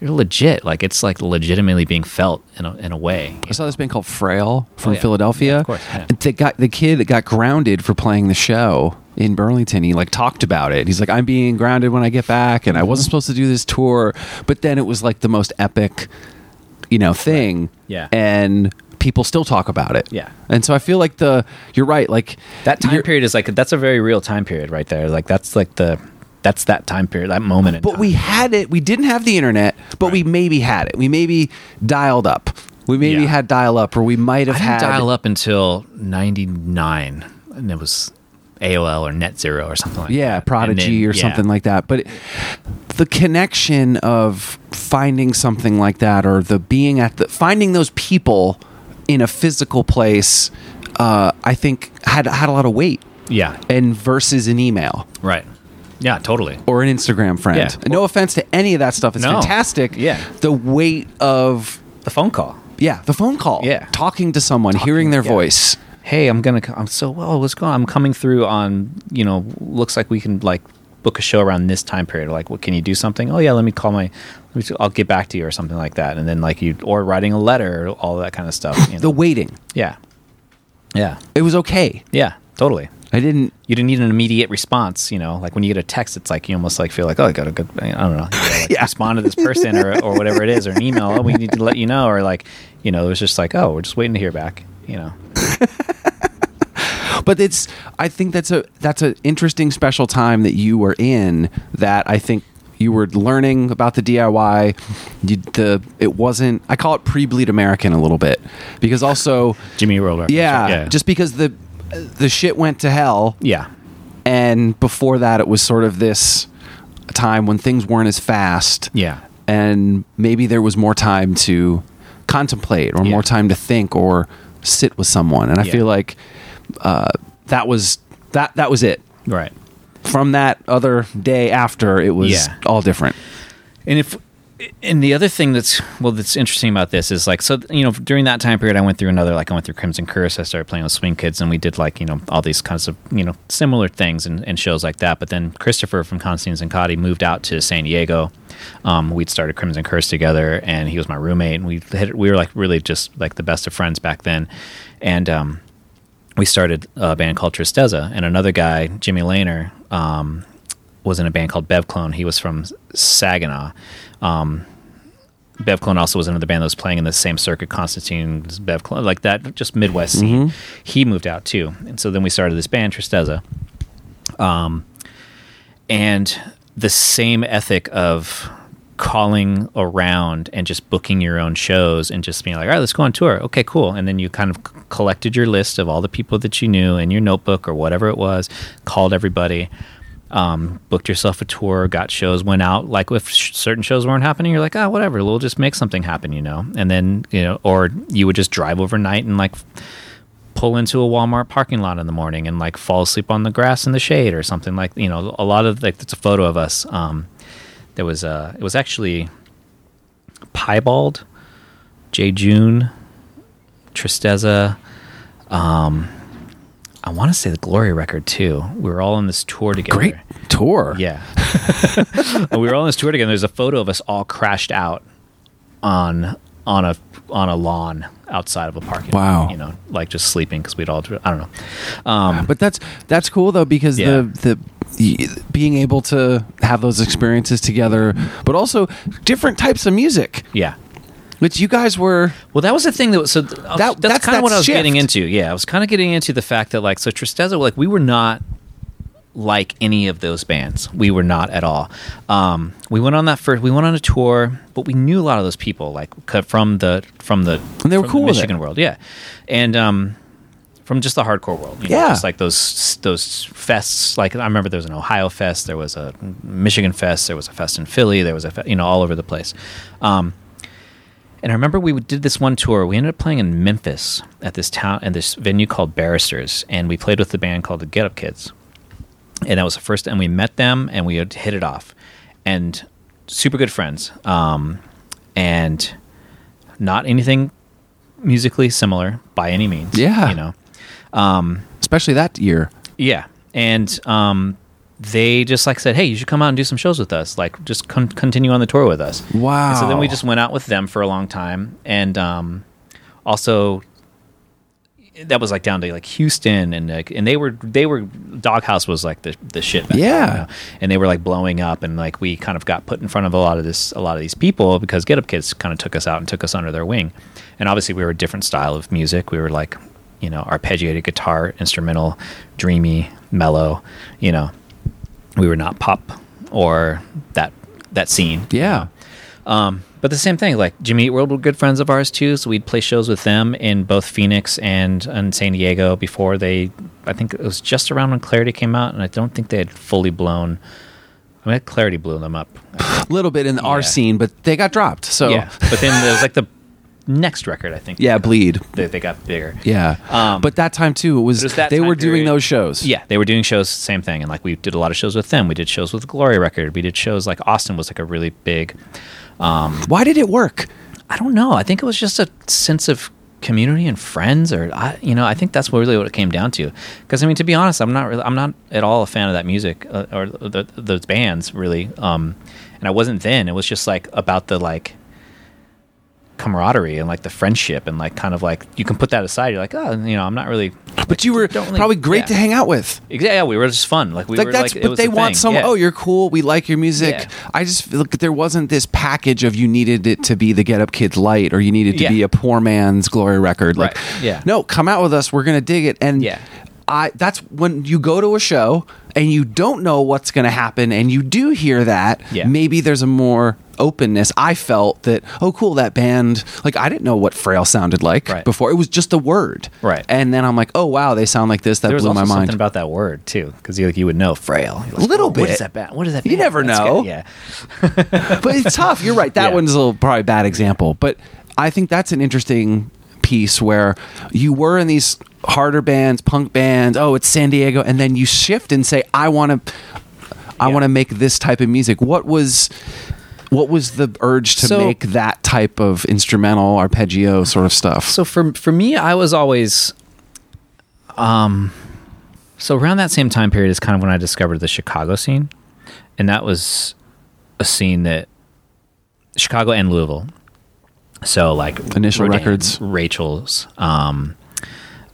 Speaker 3: They're legit, like it's like legitimately being felt in a, in a way.
Speaker 1: I saw this band called Frail from
Speaker 3: Oh, yeah.
Speaker 1: Philadelphia.
Speaker 3: Yeah, of course, yeah.
Speaker 1: And the kid that got grounded for playing the show in Burlington, he like talked about it. He's like, "I'm being grounded when I get back, and I wasn't mm-hmm. supposed to do this tour." But then it was like the most epic, you know, thing.
Speaker 3: Yeah.
Speaker 1: And people still talk about it.
Speaker 3: Yeah.
Speaker 1: And so I feel like the you're right. Like
Speaker 3: That time period is like that's a very real time period right there. Like that's like the that's that time period, that moment.
Speaker 1: But
Speaker 3: time.
Speaker 1: we had it. We didn't have the internet, but we maybe had it. We maybe dialed up. We maybe
Speaker 3: Yeah.
Speaker 1: had dial up, or we might have had
Speaker 3: dial up until '99, and it was AOL or Net Zero or something like
Speaker 1: yeah
Speaker 3: that.
Speaker 1: prodigy
Speaker 3: then-
Speaker 1: or
Speaker 3: yeah.
Speaker 1: something like that but it, the connection of finding something like that or the being at the finding those people in a physical place uh, i think had had a lot of weight
Speaker 3: Yeah,
Speaker 1: and versus an email
Speaker 3: right. Yeah, totally.
Speaker 1: or an instagram friend
Speaker 3: Yeah.
Speaker 1: No offense to any of that stuff it's
Speaker 3: No.
Speaker 1: fantastic
Speaker 3: Yeah.
Speaker 1: the weight of
Speaker 3: The phone call.
Speaker 1: yeah the phone call
Speaker 3: Yeah.
Speaker 1: talking to someone hearing their
Speaker 3: yeah.
Speaker 1: voice
Speaker 3: Hey, I'm gonna. co- I'm so well. What's going on? I'm coming through on. You know, looks like we can like book a show around this time period. Like, what can you do something? Oh yeah, let me call my. Let me, I'll get back to you or something like that. And then like you or writing a letter, all that kind of stuff. You know?
Speaker 1: the waiting
Speaker 3: yeah, yeah,
Speaker 1: it was okay
Speaker 3: yeah, totally.
Speaker 1: I didn't
Speaker 3: you didn't need an immediate response. You know, like when you get a text, it's like you almost like feel like, oh, I got a good, I don't know, like, [laughs]
Speaker 1: Yeah.
Speaker 3: respond to this person or, or whatever it is, or an email. Oh, we need to let you know, or like, you know, it was just like, oh, we're just waiting to hear back. You know, [laughs]
Speaker 1: but it's i think that's a that's an interesting special time that you were in that i think you were learning about the diy you, the it wasn't i call it pre-bleed american a little bit because also
Speaker 3: Jimmy World.
Speaker 1: yeah,
Speaker 3: yeah,
Speaker 1: just because the the shit went to hell
Speaker 3: yeah,
Speaker 1: and before that it was sort of this time when things weren't as fast
Speaker 3: yeah,
Speaker 1: and maybe there was more time to contemplate or
Speaker 3: Yeah.
Speaker 1: more time to think or sit with someone and i
Speaker 3: Yeah.
Speaker 1: feel like uh, that was that that was it
Speaker 3: right.
Speaker 1: from that other day after it was
Speaker 3: Yeah.
Speaker 1: all different
Speaker 3: And if and the other thing that's well that's interesting about this is like so you know during that time period I went through another like I went through Crimson Curse. I started playing with Swing Kids and we did like you know all these kinds of you know similar things and, and shows like that. But then Christopher from Constantine Sankathi moved out to San Diego. Um, we'd started Crimson Curse together and he was my roommate and we hit, we were like really just like the best of friends back then. And um, we started a band called Tristeza, and another guy, Jimmy Lehner, um, was in a band called Bev Clone. He was from Saginaw. Um, Bev Clone also was another band that was playing in the same circuit, Constantine's Bev Clone, like that, just Midwest scene. He moved out too, and so then we started this band Tristeza. Um, and the same ethic of calling around and just booking your own shows and just being like, all right, let's go on tour. Okay, cool. And then you kind of c- collected your list of all the people that you knew in your notebook or whatever it was, called everybody, um, booked yourself a tour, got shows, went out. Like if sh- certain shows weren't happening, you're like, ah, whatever, we'll just make something happen, you know? And then, you know, or you would just drive overnight and like pull into a Walmart parking lot in the morning and like fall asleep on the grass in the shade or something like you know a lot of like it's a photo of us um there was uh it was actually Piebald Jejune Tristeza um I want to say the Gloria Record too. We were all on this tour together.
Speaker 1: Great tour.
Speaker 3: Yeah. And [laughs] we were all on this tour together. There's a photo of us all crashed out on on a on a lawn outside of a parking
Speaker 1: Wow.
Speaker 3: lot you know like just sleeping because we'd all I don't know. Um
Speaker 1: but that's that's cool though because
Speaker 3: Yeah.
Speaker 1: the the- being able to have those experiences together but also different types of music.
Speaker 3: Yeah
Speaker 1: which you guys were
Speaker 3: Well, that was the thing that was so. Th-
Speaker 1: That-
Speaker 3: that's,
Speaker 1: that's
Speaker 3: kind of what I was
Speaker 1: shift.
Speaker 3: getting into. Yeah, I was kind of getting into the fact that like so Tristeza, like we were not like any of those bands. We were not at all. Um, we went on that first. We went on a tour, but we knew a lot of those people, like from the from the
Speaker 1: And they were
Speaker 3: from
Speaker 1: cool
Speaker 3: the. Michigan world. Yeah, and um, from just the hardcore world. You know,
Speaker 1: Yeah.
Speaker 3: just like those those fests. Like I remember there was an Ohio fest, there was a Michigan fest, there was a fest in Philly, there was a fe- you know all over the place. Um, and I remember we did this one tour. We ended up playing in Memphis at this town and this venue called Barristers, and we played with the band called the Get Up Kids. And that was the first, and we met them, and we had hit it off. And super good friends, um, and not anything musically similar by any means.
Speaker 1: Yeah.
Speaker 3: you know,
Speaker 1: Especially that year.
Speaker 3: yeah, and um, they just like said, "Hey, you should come out and do some shows with us. Like, just con- continue on the tour with us."
Speaker 1: Wow.
Speaker 3: And so then we just went out with them for a long time, and um, also that was like down to like Houston, and like, and they were they were Doghouse was like the the shit. back then,
Speaker 1: Yeah.
Speaker 3: you know? and they were like blowing up, and like we kind of got put in front of a lot of this a lot of these people because Get Up Kids kind of took us out and took us under their wing, and obviously we were a different style of music. We were like you know arpeggiated guitar, instrumental, dreamy, mellow, you know. We were not pop or that that scene.
Speaker 1: Yeah.
Speaker 3: Um, but the same thing, like Jimmy Eat World were good friends of ours too, so we'd play shows with them in both Phoenix and and San Diego before they. I think it was just around when Clarity came out, and I don't think they had fully blown. I mean, Clarity blew them up. [sighs]
Speaker 1: A little bit in our
Speaker 3: Yeah.
Speaker 1: scene, but they got dropped. So
Speaker 3: Yeah, but then there's like the next record. I think.
Speaker 1: Yeah, bleed.
Speaker 3: They, they got bigger.
Speaker 1: Yeah.
Speaker 3: Um,
Speaker 1: but that time too, it was,
Speaker 3: it was that
Speaker 1: they were doing those shows.
Speaker 3: Yeah, they were doing shows, same thing, and like we did a lot of shows with them. We did shows with Gloria Record. We did shows like Austin was like a really big.
Speaker 1: Why did it work?
Speaker 3: I don't know. I think it was just a sense of community and friends, or I, you know, I think that's really what it came down to. Because I mean, to be honest, I'm not really, I'm not at all a fan of that music uh, or the, those bands really. Um, and I wasn't then. It was just like about the like camaraderie and like the friendship and like kind of like you can put that aside. You're like, oh, you know, I'm not really.
Speaker 1: But you were
Speaker 3: really-
Speaker 1: probably great
Speaker 3: yeah.
Speaker 1: to hang out with.
Speaker 3: Exactly. Yeah, we were just fun. Like we
Speaker 1: like
Speaker 3: were
Speaker 1: that's
Speaker 3: like,
Speaker 1: but they
Speaker 3: the
Speaker 1: want
Speaker 3: thing.
Speaker 1: some
Speaker 3: Yeah.
Speaker 1: oh you're cool we like your music
Speaker 3: Yeah.
Speaker 1: i just feel like there wasn't this package of you needed it to be the get up kids light or you needed to be a poor man's Gloria Record like
Speaker 3: Right. Yeah.
Speaker 1: no come out with us we're gonna dig it and
Speaker 3: Yeah.
Speaker 1: I that's when you go to a show and you don't know what's going to happen and you do hear that
Speaker 3: Yeah.
Speaker 1: maybe there's a more openness I felt that oh cool that band like I didn't know what Frail sounded like
Speaker 3: Right.
Speaker 1: before it was just a word
Speaker 3: Right.
Speaker 1: and then I'm like oh wow they sound like this that blew my mind
Speaker 3: something about that word too, because you like you would know frail. Like,
Speaker 1: A little
Speaker 3: "Oh,
Speaker 1: bit.
Speaker 3: is that? Band? What is that?
Speaker 1: You
Speaker 3: band?
Speaker 1: never
Speaker 3: That's
Speaker 1: know.
Speaker 3: good." Yeah. [laughs]
Speaker 1: but it's tough. You're right. That
Speaker 3: Yeah.
Speaker 1: one's a little probably a bad example, but I think that's an interesting piece where you were in these harder bands, punk bands. Oh, it's San Diego, and then you shift and say, "I want to, I
Speaker 3: Yeah.
Speaker 1: want to make this type of music." What was, what was the urge to
Speaker 3: So-
Speaker 1: make that type of instrumental arpeggio sort of stuff?
Speaker 3: So for for me, I was always, um, so around that same time period is kind of when I discovered the Chicago scene, and that was a scene that Chicago and Louisville. So like
Speaker 1: Initial
Speaker 3: Rodan,
Speaker 1: records.
Speaker 3: Rachel's, um,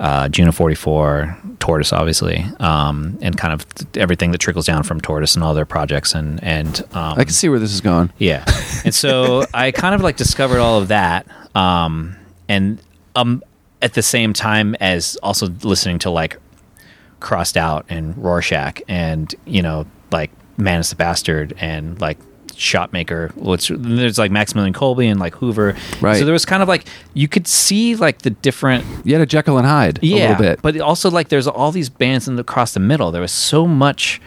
Speaker 3: uh, June of forty four, Tortoise, obviously, um, and kind of everything that trickles down from Tortoise and all their projects, and and um,
Speaker 1: I can see where this is going.
Speaker 3: yeah. And so [laughs] I kind of like discovered all of that. Um, and um, at the same time as also listening to like Crossed Out and Rorschach and, you know, like Man is the Bastard and like Shotmaker, which there's like Maximilian Colby and like Hoover.
Speaker 1: Right.
Speaker 3: So there was kind of like, you could see like the different
Speaker 1: You had a Jekyll and Hyde a
Speaker 3: yeah,
Speaker 1: little bit.
Speaker 3: But also, like, there's all these bands in the, across the middle. There was so much.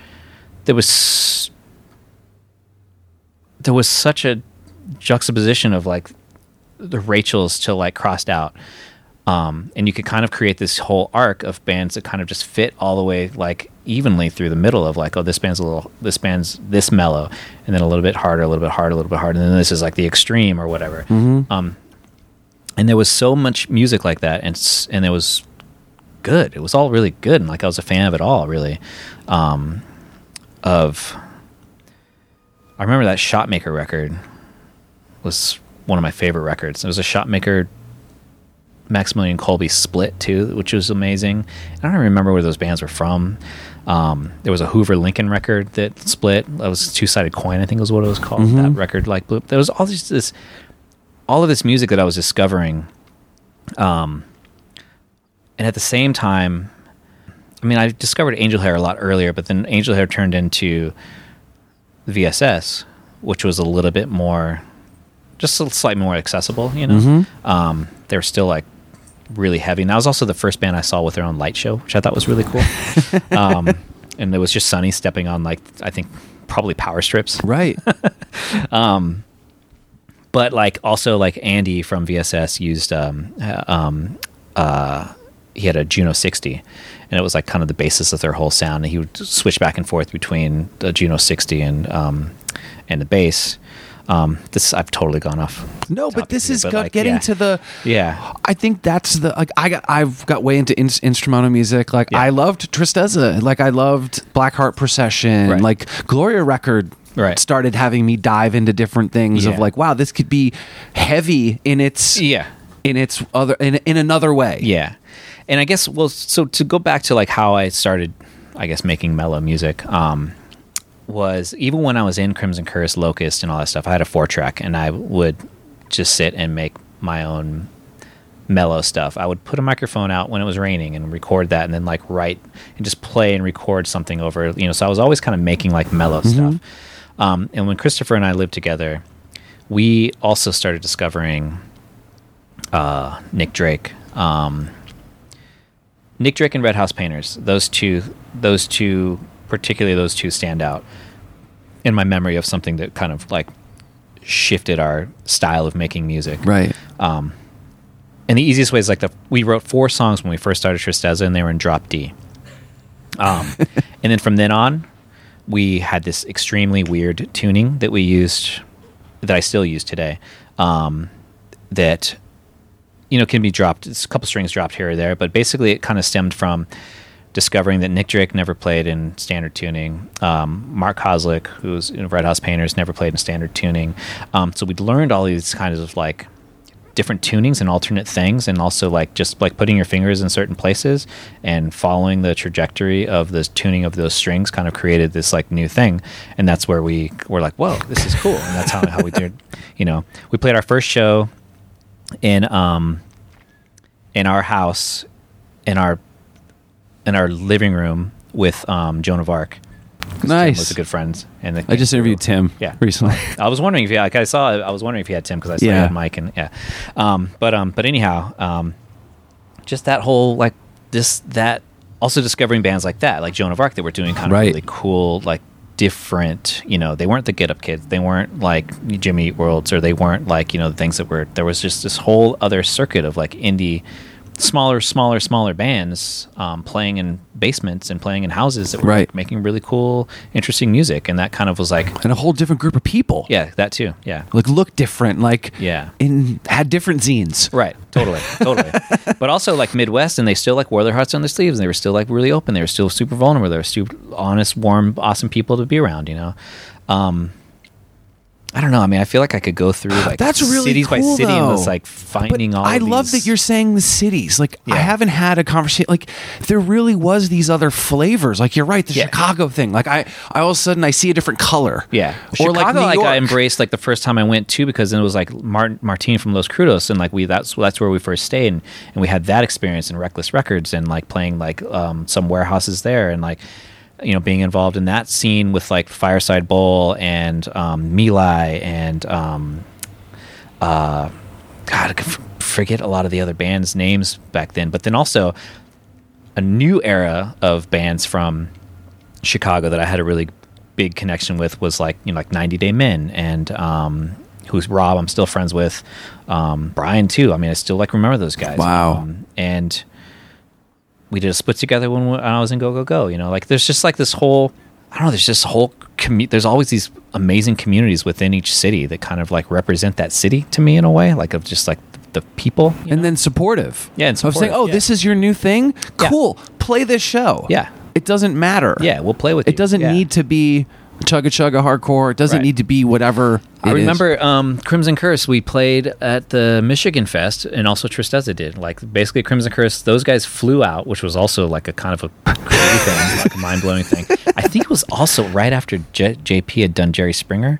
Speaker 3: There was. There was such a juxtaposition of like the Rachels to like crossed out, um, and you could kind of create this whole arc of bands that kind of just fit all the way like evenly through the middle of like, oh, this band's a little, this band's this mellow, and then a little bit harder, a little bit harder, a little bit harder, and then this is like the extreme or whatever. Um, and there was so much music like that, and and it was good. It was all really good, and like I was a fan of it all, really. Um, of I remember that Shotmaker record was one of my favorite records. It was a Shotmaker Maximilian Colby split too, which was amazing. I don't even remember where those bands were from. Um, there was a Hoover Lincoln record that split. That was Two Sided Coin, I think was what it was called. That record like blew. There was all this, this all of this music that I was discovering. Um, and at the same time, I mean, I discovered Angel Hair a lot earlier, but then Angel Hair turned into VSS, which was a little bit more, just a slightly more accessible. You know, um, they were still like really heavy. And that was also the first band I saw with their own light show, which I thought was really cool. [laughs] um, and it was just Sonny stepping on like I think probably power strips,
Speaker 1: right. [laughs]
Speaker 3: but like also like Andy from VSS used um, uh, um, uh, he had a Juno 60, and it was like kind of the basis of their whole sound. And he would switch back and forth between the Juno 60 and um, and the bass. Um, this I've totally gone off.
Speaker 1: No, but this
Speaker 3: here,
Speaker 1: is
Speaker 3: but, like,
Speaker 1: getting
Speaker 3: yeah.
Speaker 1: to the.
Speaker 3: Yeah.
Speaker 1: I think that's the like I got I've got way into in, instrumental music. Like
Speaker 3: Yeah.
Speaker 1: I loved Tristeza. Like I loved Blackheart Procession.
Speaker 3: Right.
Speaker 1: Like Gloria record.
Speaker 3: Right.
Speaker 1: Started having me dive into different things of like, wow, this could be heavy in its
Speaker 3: Yeah.
Speaker 1: in its other in in another way.
Speaker 3: Yeah. And I guess well so to go back to like how I started I guess making mellow music um was even when I was in Crimson Curse, Locust and all that stuff, I had a four track and I would just sit and make my own mellow stuff. I would put a microphone out when it was raining and record that and then like write and just play and record something over, you know, so I was always kind of making like mellow stuff. Um, and when Christopher and I lived together, we also started discovering uh, Nick Drake. Um, Nick Drake and Red House Painters. Those two, those two, particularly those two, stand out in my memory of something that kind of like shifted our style of making music.
Speaker 1: Right.
Speaker 3: Um, and the easiest way is like the we wrote four songs when we first started Tristeza, and they were in drop D. Um, [laughs] and then from then on, we had this extremely weird tuning that we used, that I still use today. Um, that you know can be dropped. It's a couple strings dropped here or there, but basically it kind of stemmed from discovering that Nick Drake never played in standard tuning. Um, Mark Kozelek, who's in Red House Painters, never played in standard tuning. Um, so we'd learned all these kinds of like different tunings and alternate things and also like just like putting your fingers in certain places and following the trajectory of the tuning of those strings kind of created this like new thing and that's where we were like whoa this is cool and that's how, how we did you know we played our first show in um in our house in our in our living room with um joan of arc 'Cause Tim
Speaker 1: Nice.
Speaker 3: was a good friend and
Speaker 1: I just interviewed. Tim
Speaker 3: Yeah.
Speaker 1: recently. [laughs]
Speaker 3: I was wondering if you, like I saw, I was wondering if you had Tim because I saw you
Speaker 1: Yeah.
Speaker 3: had Mike and yeah, um, but um, but anyhow, um, just that whole like this that also discovering bands like that, like Joan of Arc, that were doing kind of
Speaker 1: Right.
Speaker 3: really cool, like different. You know, they weren't the Get Up Kids, they weren't like Jimmy Eat Worlds, or they weren't like you know the things that were. There was just this whole other circuit of like indie. Smaller, smaller, smaller bands um, playing in basements and playing in houses that were
Speaker 1: Right.
Speaker 3: like, making really cool, interesting music, and that kind of was like,
Speaker 1: and a whole different group of people.
Speaker 3: yeah, that too, yeah,
Speaker 1: Like look different. Like
Speaker 3: Yeah.
Speaker 1: in had different zines.
Speaker 3: Right. Totally. [laughs] Totally. but also like Midwest, and they still like wore their hearts on their sleeves. And they were still like really open. They were still super vulnerable. They were super honest, warm, awesome people to be around. You know. Um, I don't know. I mean, I feel like I could go through [sighs] like
Speaker 1: That's really
Speaker 3: cities by
Speaker 1: cool,
Speaker 3: city and
Speaker 1: though.
Speaker 3: was like finding
Speaker 1: but
Speaker 3: all.
Speaker 1: I love
Speaker 3: these-
Speaker 1: that you're saying the cities. Like I haven't had a conversation. Like there really was these other flavors. Like you're right, the
Speaker 3: Yeah.
Speaker 1: Chicago thing. Like I, I all of a sudden I see a different color.
Speaker 3: Yeah,
Speaker 1: or
Speaker 3: Chicago,
Speaker 1: like New
Speaker 3: like,
Speaker 1: York.
Speaker 3: I embraced like the first time I went to because then it was like Mart- Martine from Los Crudos and like we that's that's where we first stayed and, and we had that experience in Reckless Records and like playing like um, some warehouses there and like you know being involved in that scene with like Fireside Bowl and um, Milai and um, uh, God I forget a lot of the other bands names back then but then also a new era of bands from Chicago that I had a really big connection with was like you know like 90 Day Men and um, who's Rob I'm still friends with um, Brian too I mean I still like remember those guys
Speaker 1: Wow.
Speaker 3: um, and we did a split together when I was in Go Go Go you know like there's just like this whole I don't know there's just a whole commu- there's always these amazing communities within each city that kind of like represent that city to me in a way like of just like the people
Speaker 1: and
Speaker 3: know?
Speaker 1: then supportive.
Speaker 3: Yeah, and supportive.
Speaker 1: of saying, "Oh,
Speaker 3: yeah.
Speaker 1: this is your new thing.
Speaker 3: Yeah.
Speaker 1: Cool, play this show."
Speaker 3: Yeah.
Speaker 1: it doesn't matter.
Speaker 3: yeah we'll play with
Speaker 1: it
Speaker 3: you.
Speaker 1: doesn't
Speaker 3: Yeah.
Speaker 1: need to be chugga chugga hardcore. It doesn't
Speaker 3: Right.
Speaker 1: need to be whatever.
Speaker 3: I remember um, Crimson Curse. We played at the Michigan Fest, and also Tristeza did. Like basically, Crimson Curse. Those guys flew out, which was also like a kind of a crazy thing, [laughs] like a mind blowing thing. I think it was also right after J- JP had done Jerry Springer.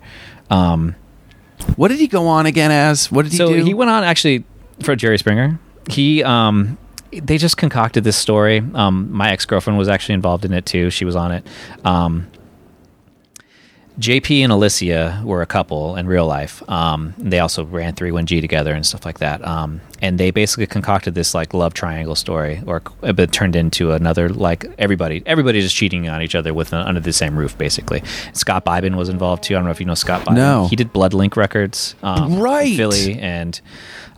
Speaker 3: Um,
Speaker 1: What did he go on again as? What did he do?
Speaker 3: so
Speaker 1: do?
Speaker 3: he went on actually for Jerry Springer. He um, they just concocted this story. Um, my ex girlfriend was actually involved in it too. She was on it. Um, JP and Alicia were a couple in real life. Um, they also ran 3-1G together and stuff like that. Um, and they basically concocted this like love triangle story, or it turned into another like everybody everybody just cheating on each other with under the same roof, basically. Scott Beibin was involved too. I don't know if you know Scott Beibin.
Speaker 1: No.
Speaker 3: he did Bloodlink Records, um,
Speaker 1: Right.
Speaker 3: Philly, and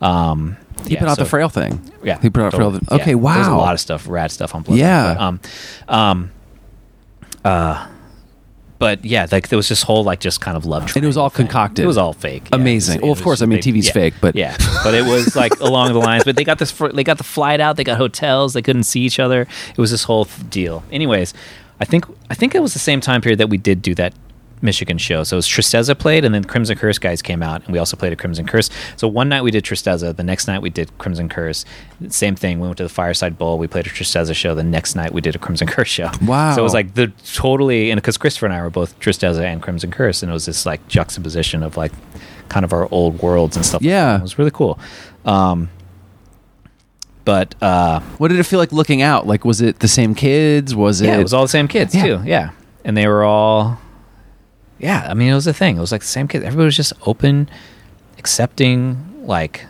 Speaker 3: um,
Speaker 1: He
Speaker 3: Yeah,
Speaker 1: put out the Frail thing.
Speaker 3: Yeah,
Speaker 1: He put out
Speaker 3: totally.
Speaker 1: Frail. Okay,
Speaker 3: Yeah.
Speaker 1: wow.
Speaker 3: There's a lot of stuff, rad stuff on Blood.
Speaker 1: Yeah.
Speaker 3: But, um, um, uh, but yeah, like there was this whole like just kind of love.
Speaker 1: And it was all
Speaker 3: thing.
Speaker 1: concocted.
Speaker 3: It was all fake. Yeah,
Speaker 1: Amazing.
Speaker 3: It was-
Speaker 1: Well, of course, I mean,
Speaker 3: they-
Speaker 1: TV's
Speaker 3: yeah.
Speaker 1: fake, but-
Speaker 3: yeah, but it was like [laughs] along the lines. But they got this. They got the flight out. They got hotels. They couldn't see each other. It was this whole th- deal. Anyways, I think I think it was the same time period that we did do that Michigan show. So it was Tristeza played, and then Crimson Curse guys came out, and we also played a Crimson Curse. So one night we did Tristeza, the next night we did Crimson Curse. Same thing. We went to the Fireside Bowl. We played a Tristeza show. The next night we did a Crimson [laughs] Curse show.
Speaker 1: Wow.
Speaker 3: So it was like the totally, and because Christopher and I were both Tristeza and Crimson Curse, and it was this like juxtaposition of like kind of our old worlds and stuff. like
Speaker 1: Yeah.
Speaker 3: that. it was really cool. Um, but uh,
Speaker 1: What did it feel like looking out? Like, was it the same kids? Was it?
Speaker 3: yeah, it was all the same kids
Speaker 1: Yeah.
Speaker 3: too. Yeah, and they were all. Yeah, I mean, it was a thing. It was like the same kids. Everybody was just open, accepting, like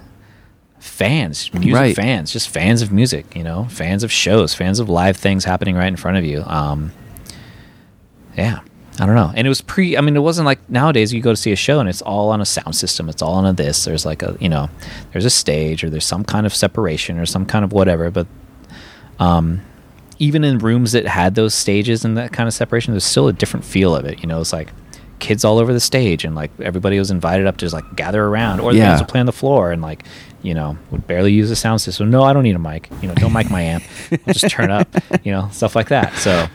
Speaker 3: fans, music
Speaker 1: Right.
Speaker 3: fans, just fans of music. You know, fans of shows, fans of live things happening right in front of you. Um, yeah, I don't know. And it was pre. I mean, it wasn't like nowadays you go to see a show and it's all on a sound system. It's all on a this. There's like a you know, there's a stage or there's some kind of separation or some kind of whatever. But um, even in rooms that had those stages and that kind of separation, there's still a different feel of it. You know, it's like kids all over the stage and like everybody was invited up to just like gather around or the
Speaker 1: Yeah.
Speaker 3: bands would play on the floor and like you know would barely use the sound system no i don't need a mic you know don't mic my amp I'll just [laughs] turn up you know stuff like that so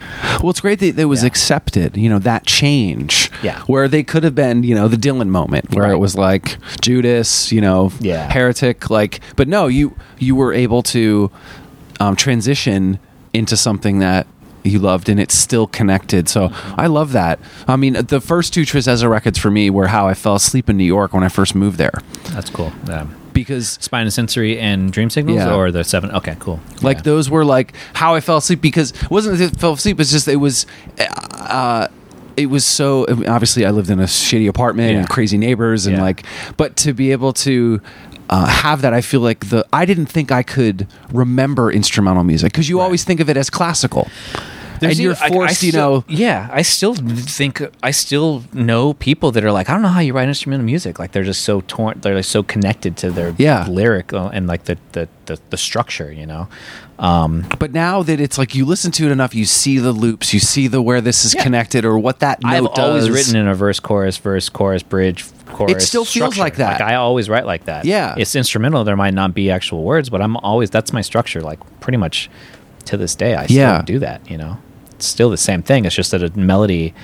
Speaker 1: Well, it's great that it was
Speaker 3: Yeah.
Speaker 1: accepted, you know, that change.
Speaker 3: Yeah.
Speaker 1: Where they could have been, you know, the Dylan moment where it was like Judas, you know,
Speaker 3: Yeah.
Speaker 1: heretic, like, but no, you, you were able to um, transition into something that you loved and it's still connected. So I love that. I mean, the first two Tristeza records for me were how I fell asleep in New York when I first moved there
Speaker 3: that's cool um,
Speaker 1: because
Speaker 3: spine and sensory and dream signals
Speaker 1: Yeah.
Speaker 3: or the seven okay cool
Speaker 1: like
Speaker 3: Yeah.
Speaker 1: those were like how I fell asleep because it wasn't that I fell asleep. It's just it was, uh, it was so obviously I lived in a shitty apartment
Speaker 3: Yeah.
Speaker 1: and crazy neighbors and
Speaker 3: Yeah.
Speaker 1: like, but to be able to. Uh, have that I feel like the I didn't think I could remember instrumental music because you
Speaker 3: Right.
Speaker 1: always think of it as classical,
Speaker 3: There's
Speaker 1: and you're
Speaker 3: even- I- I
Speaker 1: forced, you know,
Speaker 3: Yeah, I still think I still know people that are like, I don't know how you write instrumental music. Like they're just so torn, they're like so connected to their
Speaker 1: Yeah.
Speaker 3: lyric uh, and like the the, the the structure, you know. Um,
Speaker 1: But now that it's like you listen to it enough, you see the loops, you see the where this is
Speaker 3: Yeah.
Speaker 1: connected or what that note
Speaker 3: I've always written in a verse, chorus, verse, chorus, bridge, chorus.
Speaker 1: It still feels like that.
Speaker 3: Like I always write like that.
Speaker 1: Yeah.
Speaker 3: it's instrumental. There might not be actual words, but I'm always that's my structure. Like pretty much to this day, I still
Speaker 1: Yeah.
Speaker 3: do that. You know, it's still the same thing. It's just that a melody,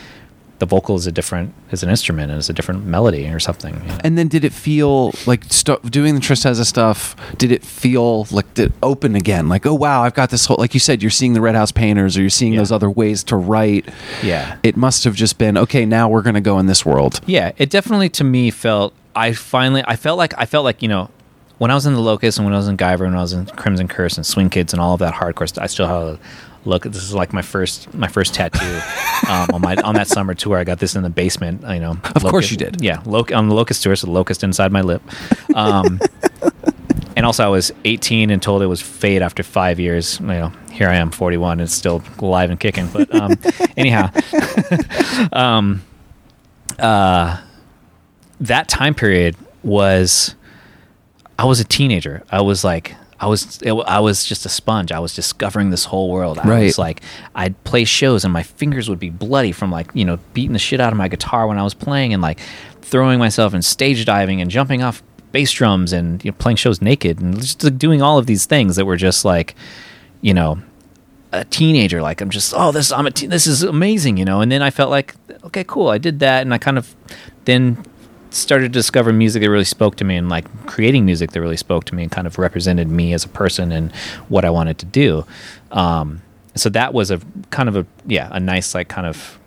Speaker 3: the vocal is a different is an instrument and it's a different melody or something. you know?
Speaker 1: And then did it feel like st- doing the Tristeza stuff? Did it feel like did it open again? Like, oh wow, I've got this whole like you said, you're seeing the Red House Painters, or you're seeing
Speaker 3: Yeah.
Speaker 1: those other ways to write.
Speaker 3: Yeah.
Speaker 1: it must have just been okay. Now we're gonna go in this world.
Speaker 3: Yeah, it definitely to me felt I finally I felt like I felt like you know when I was in the Locust and when I was in Guyver and when I was in Crimson Curse and Swing Kids and all of that hardcore stuff. I still have a look. This is like my first my first tattoo [laughs] um, on my on that summer tour. I got this in the basement. You know,
Speaker 1: Of course you did.
Speaker 3: Yeah, loc- on the Locust tour, so Locust inside my lip. Um, [laughs] and also, I was 18 and told it was fade after five years. You know, here I am, 41, and still alive and kicking. But um, [laughs] anyhow, um, uh, that time period was I was a teenager. I was like I was it, I was just a sponge. I was discovering this whole world. I
Speaker 1: Right.
Speaker 3: was like I'd play shows and my fingers would be bloody from like, you know, beating the shit out of my guitar when I was playing and like throwing myself and stage diving and jumping off bass drums and you know, playing shows naked and just like, doing all of these things that were just like, you know, a teenager like i'm just oh this i'm a te- this is amazing you know and then i felt like okay cool i did that and i kind of then started to discover music that really spoke to me and like creating music that really spoke to me and kind of represented me as a person and what i wanted to do um, so that was a kind of a yeah a nice like kind of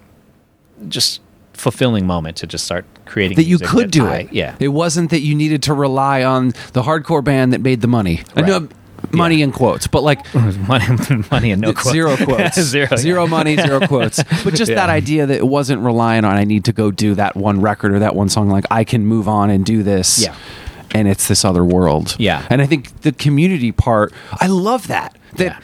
Speaker 3: just fulfilling moment to just start creating
Speaker 1: That you could do
Speaker 3: I-
Speaker 1: it.
Speaker 3: yeah
Speaker 1: It wasn't that you needed to rely on the hardcore band that made the money. I
Speaker 3: Right.
Speaker 1: know money in quotes, but like [laughs]
Speaker 3: money money and no quotes.
Speaker 1: zero [laughs] quotes,
Speaker 3: zero yeah.
Speaker 1: money, zero [laughs] quotes. But just that idea that it wasn't relying on I need to go do that one record or that one song. Like I can move on and do this.
Speaker 3: Yeah.
Speaker 1: And it's this other world.
Speaker 3: Yeah.
Speaker 1: And I think the community part, I love that. That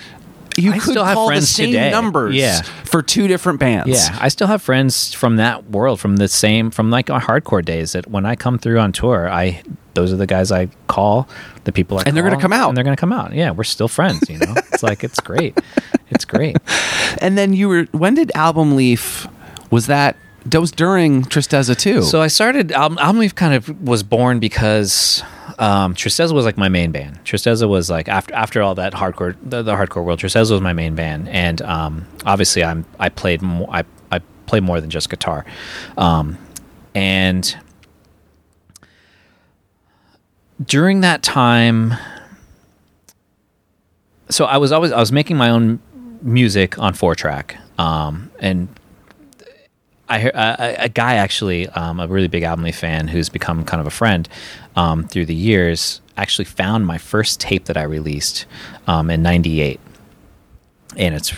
Speaker 1: you
Speaker 3: I
Speaker 1: could
Speaker 3: still have
Speaker 1: call the
Speaker 3: friends
Speaker 1: same
Speaker 3: today.
Speaker 1: numbers
Speaker 3: Yeah.
Speaker 1: for two different bands.
Speaker 3: Yeah, I still have friends from that world, from the same, from like our hardcore days. That when I come through on tour, I those are the guys I call, the people I
Speaker 1: And they're gonna come out.
Speaker 3: and they're gonna come out. Yeah, we're still friends. You know, it's like it's great. It's great. [laughs]
Speaker 1: And then you were when did Album Leaf was that that was during Tristeza too.
Speaker 3: So I started album, album Leaf kind of was born because um, Tristeza was like my main band. Tristeza was like after after all that hardcore the, the hardcore world. Tristeza was my main band, and um, obviously I'm I played more I I play more than just guitar, um, and during that time. So I was always I was making my own music on four track, um, and I heard a, a guy actually, um, a really big Leaf fan who's become kind of a friend um, through the years, actually found my first tape that I released um, in '98, and it's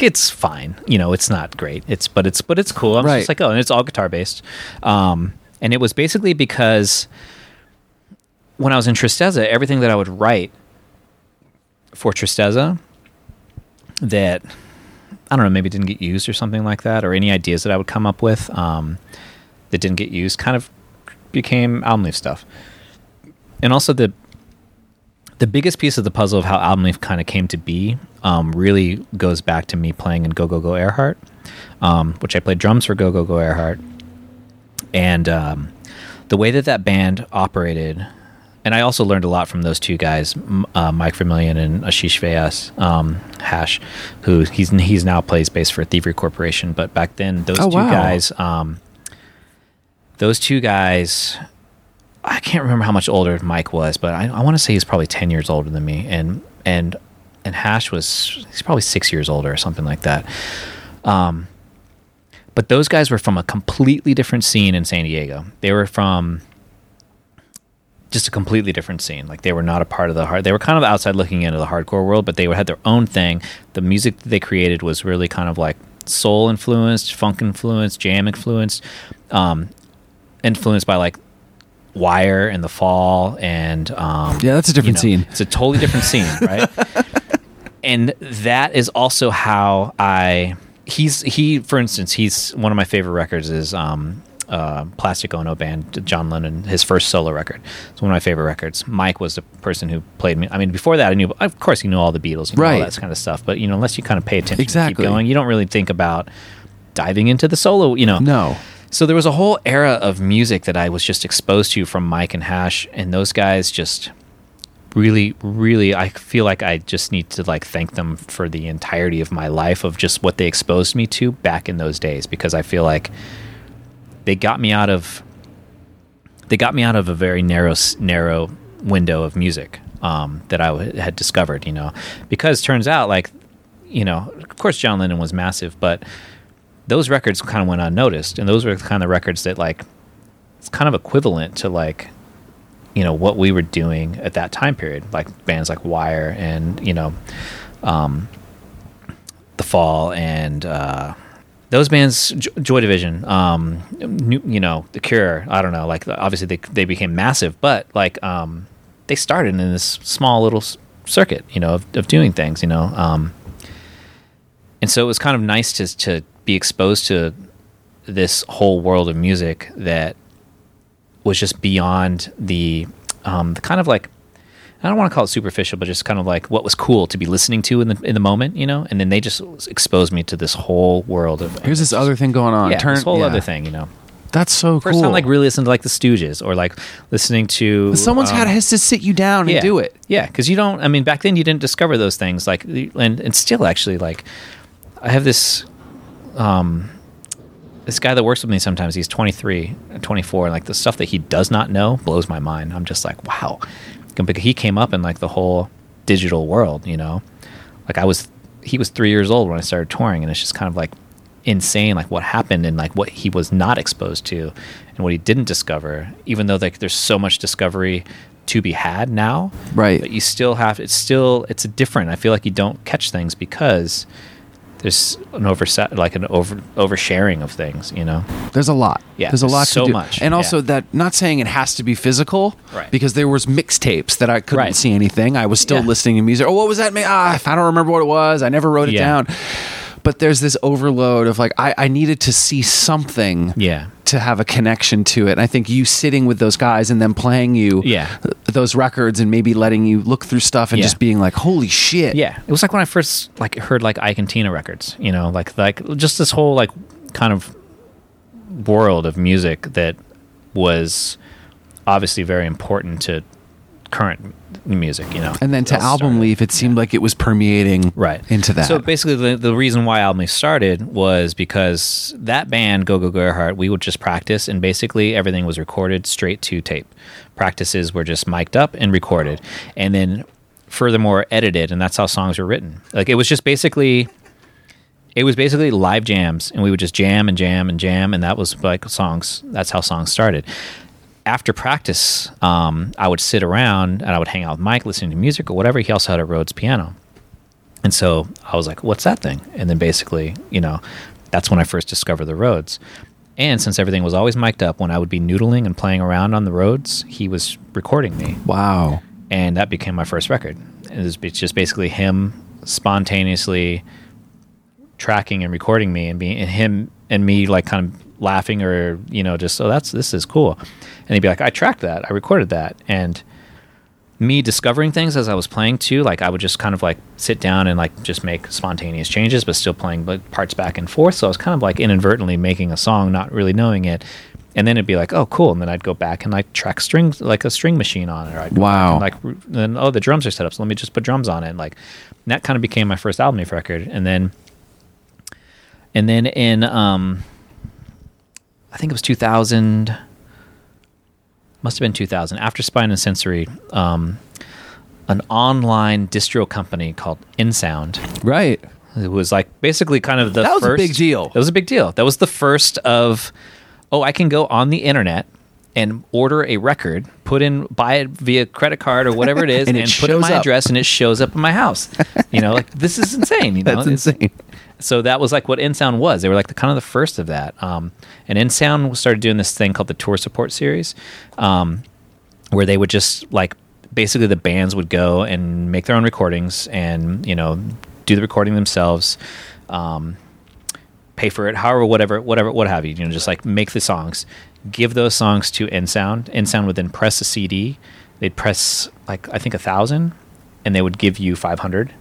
Speaker 3: it's fine. You know, it's not great. It's but it's but it's cool. I'm
Speaker 1: Right.
Speaker 3: just like, oh, and it's all guitar based, um, and it was basically because when I was in Tristeza, everything that I would write for Tristeza that I don't know, maybe didn't get used or something like that, or any ideas that I would come up with um, that didn't get used, kind of became album leaf stuff. And also the the biggest piece of the puzzle of how album leaf kind of came to be um, really goes back to me playing in Go Go Go Airheart, um, which I played drums for Go Go Go Airheart, and um, the way that that band operated. And I also learned a lot from those two guys, uh, Mike Vermillion and Ashish Vyas, um, Hash, who he's he's now plays bass for Thievery Corporation. But back then, those
Speaker 1: Oh,
Speaker 3: two
Speaker 1: wow.
Speaker 3: guys, um, those two guys, I can't remember how much older Mike was, but I, I want to say he's probably ten years older than me, and and and Hash was he's probably six years older or something like that. Um, but those guys were from a completely different scene in San Diego. They were from just a completely different scene. Like they were not a part of the hard. They were kind of outside looking into the hardcore world, but they had their own thing. The music that they created was really kind of like soul influenced, funk influenced, jam influenced, um, influenced by like Wire and The Fall and um,
Speaker 1: Yeah, that's a different scene.
Speaker 3: It's a totally different scene, [laughs] right? and that is also how I he's he for instance he's one of my favorite records is um uh, Plastic Ono band, John Lennon, his first solo record. It's one of my favorite records. Mike was the person who played me. I mean, before that, I knew, of course, he knew all the Beatles,
Speaker 1: Right.
Speaker 3: all that kind of stuff. But you know, unless you kind of pay attention,
Speaker 1: Exactly.
Speaker 3: keep going, you don't really think about diving into the solo. You know,
Speaker 1: No.
Speaker 3: so there was a whole era of music that I was just exposed to from Mike and Hash, and those guys just really, really, I feel like I just need to like thank them for the entirety of my life of just what they exposed me to back in those days because I feel like they got me out of they got me out of a very narrow narrow window of music um, that I w- had discovered. You know, because turns out like you know, of course, John Lennon was massive, but those records kind of went unnoticed, and those were the kind of records that like it's kind of equivalent to like you know what we were doing at that time period, like bands like Wire and you know, um, The Fall and uh, those bands, Joy Division, um, you know, The Cure. I don't know, like obviously they they became massive, but like um, they started in this small little circuit, you know, of, of doing things, you know. Um, and so it was kind of nice to to be exposed to this whole world of music that was just beyond the um, the kind of like I don't want to call it superficial, but just kind of like what was cool to be listening to in the in the moment, you know. And then they just exposed me to this whole world of
Speaker 1: Here's this other thing going on.
Speaker 3: yeah,
Speaker 1: Turn
Speaker 3: this whole
Speaker 1: yeah.
Speaker 3: other thing, you know.
Speaker 1: That's so
Speaker 3: First
Speaker 1: cool.
Speaker 3: time like really listening to like the Stooges or like listening to
Speaker 1: Someone's
Speaker 3: um,
Speaker 1: had has to sit you down and do it.
Speaker 3: Yeah, because you don't. I mean, back then you didn't discover those things. Like, and and still actually, like, I have this, um, this guy that works with me sometimes. He's 23, 24, and like the stuff that he does not know blows my mind. I'm just like, wow, because he came up in like the whole digital world. You know, like I was, he was three years old when I started touring, and it's just kind of like insane like what happened and like what he was not exposed to and what he didn't discover even though like there's so much discovery to be had now
Speaker 1: Right.
Speaker 3: but you still have it's still it's different i feel like you don't catch things because there's an overset like an over oversharing of things you know
Speaker 1: There's a lot.
Speaker 3: Yeah,
Speaker 1: there's a lot
Speaker 3: so
Speaker 1: to do.
Speaker 3: much,
Speaker 1: And also
Speaker 3: yeah.
Speaker 1: that not saying it has to be physical,
Speaker 3: Right.
Speaker 1: Because there was mixtapes that I couldn't
Speaker 3: Right.
Speaker 1: see anything. I was still
Speaker 3: Yeah.
Speaker 1: listening to music. Oh, what was that? Ah, I don't remember what it was. I never wrote it
Speaker 3: Yeah.
Speaker 1: down. But there's this overload of like I, I needed to see something
Speaker 3: yeah
Speaker 1: to have a connection to it. And I think you sitting with those guys and then playing you
Speaker 3: Yeah.
Speaker 1: those records and maybe letting you look through stuff and
Speaker 3: Yeah.
Speaker 1: just being like, holy shit.
Speaker 3: Yeah, it was like when I first like heard like Ike and Tina records. You know, like like just this whole like kind of world of music that was obviously very important to current music. You know,
Speaker 1: And then to album
Speaker 3: started.
Speaker 1: leaf, it seemed like it was permeating
Speaker 3: right
Speaker 1: into that.
Speaker 3: So basically, the, the reason why Album Leaf started was because that band, Go Go Go Airheart, we would just practice, and basically everything was recorded straight to tape. Practices were just mic'd up and recorded, and then furthermore edited, and that's how songs were written. Like it was just basically. It was basically live jams, and we would just jam and jam and jam, and that was like songs. That's how songs started after practice, um, I would sit around and I would hang out with Mike, listening to music or whatever. He also had a Rhodes piano. And so I was like, what's that thing? And then basically, you know, that's when I first discovered the Rhodes. And since everything was always mic'd up, when I would be noodling and playing around on the Rhodes, he was recording me.
Speaker 1: wow.
Speaker 3: And that became my first record. It was it's just basically him spontaneously tracking and recording me and being and him and me like kind of laughing or you know just oh that's this is cool. And he'd be like i tracked that. I recorded that. And me discovering things as i was playing too like i would just kind of like sit down and like just make spontaneous changes but still playing like parts back and forth. So i was kind of like inadvertently making a song not really knowing it. And then it'd be like oh cool. And then i'd go back and like track strings like a string machine on it. Or I'd
Speaker 1: Wow.
Speaker 3: and, like then oh the drums are set up so let me just put drums on it. And like that kind of became my first album record. And then and then in um i think it was 2000 must have been 2000 after spine and sensory um an online distro company called insound
Speaker 1: Right.
Speaker 3: it was like basically kind of the
Speaker 1: That was a
Speaker 3: first,
Speaker 1: big deal.
Speaker 3: That was a big deal. That was the first of, oh, I can go on the internet and order a record, put in, buy it via credit card or whatever it [laughs] is,
Speaker 1: And
Speaker 3: and,
Speaker 1: it
Speaker 3: put in my
Speaker 1: up.
Speaker 3: address, and it shows up in my house. you know, like this is insane. You [laughs] know,
Speaker 1: That's
Speaker 3: It's-
Speaker 1: insane.
Speaker 3: So that was like what InSound was. They were like the kind of the first of that. Um, and InSound started doing this thing called the Tour Support Series, um, where they would just like basically the bands would go and make their own recordings and you know do the recording themselves, um, pay for it, however, whatever, whatever, what have you. You know, just like make the songs, give those songs to InSound. InSound would then press a CD. They'd press like I think a thousand, and they would give you five hundred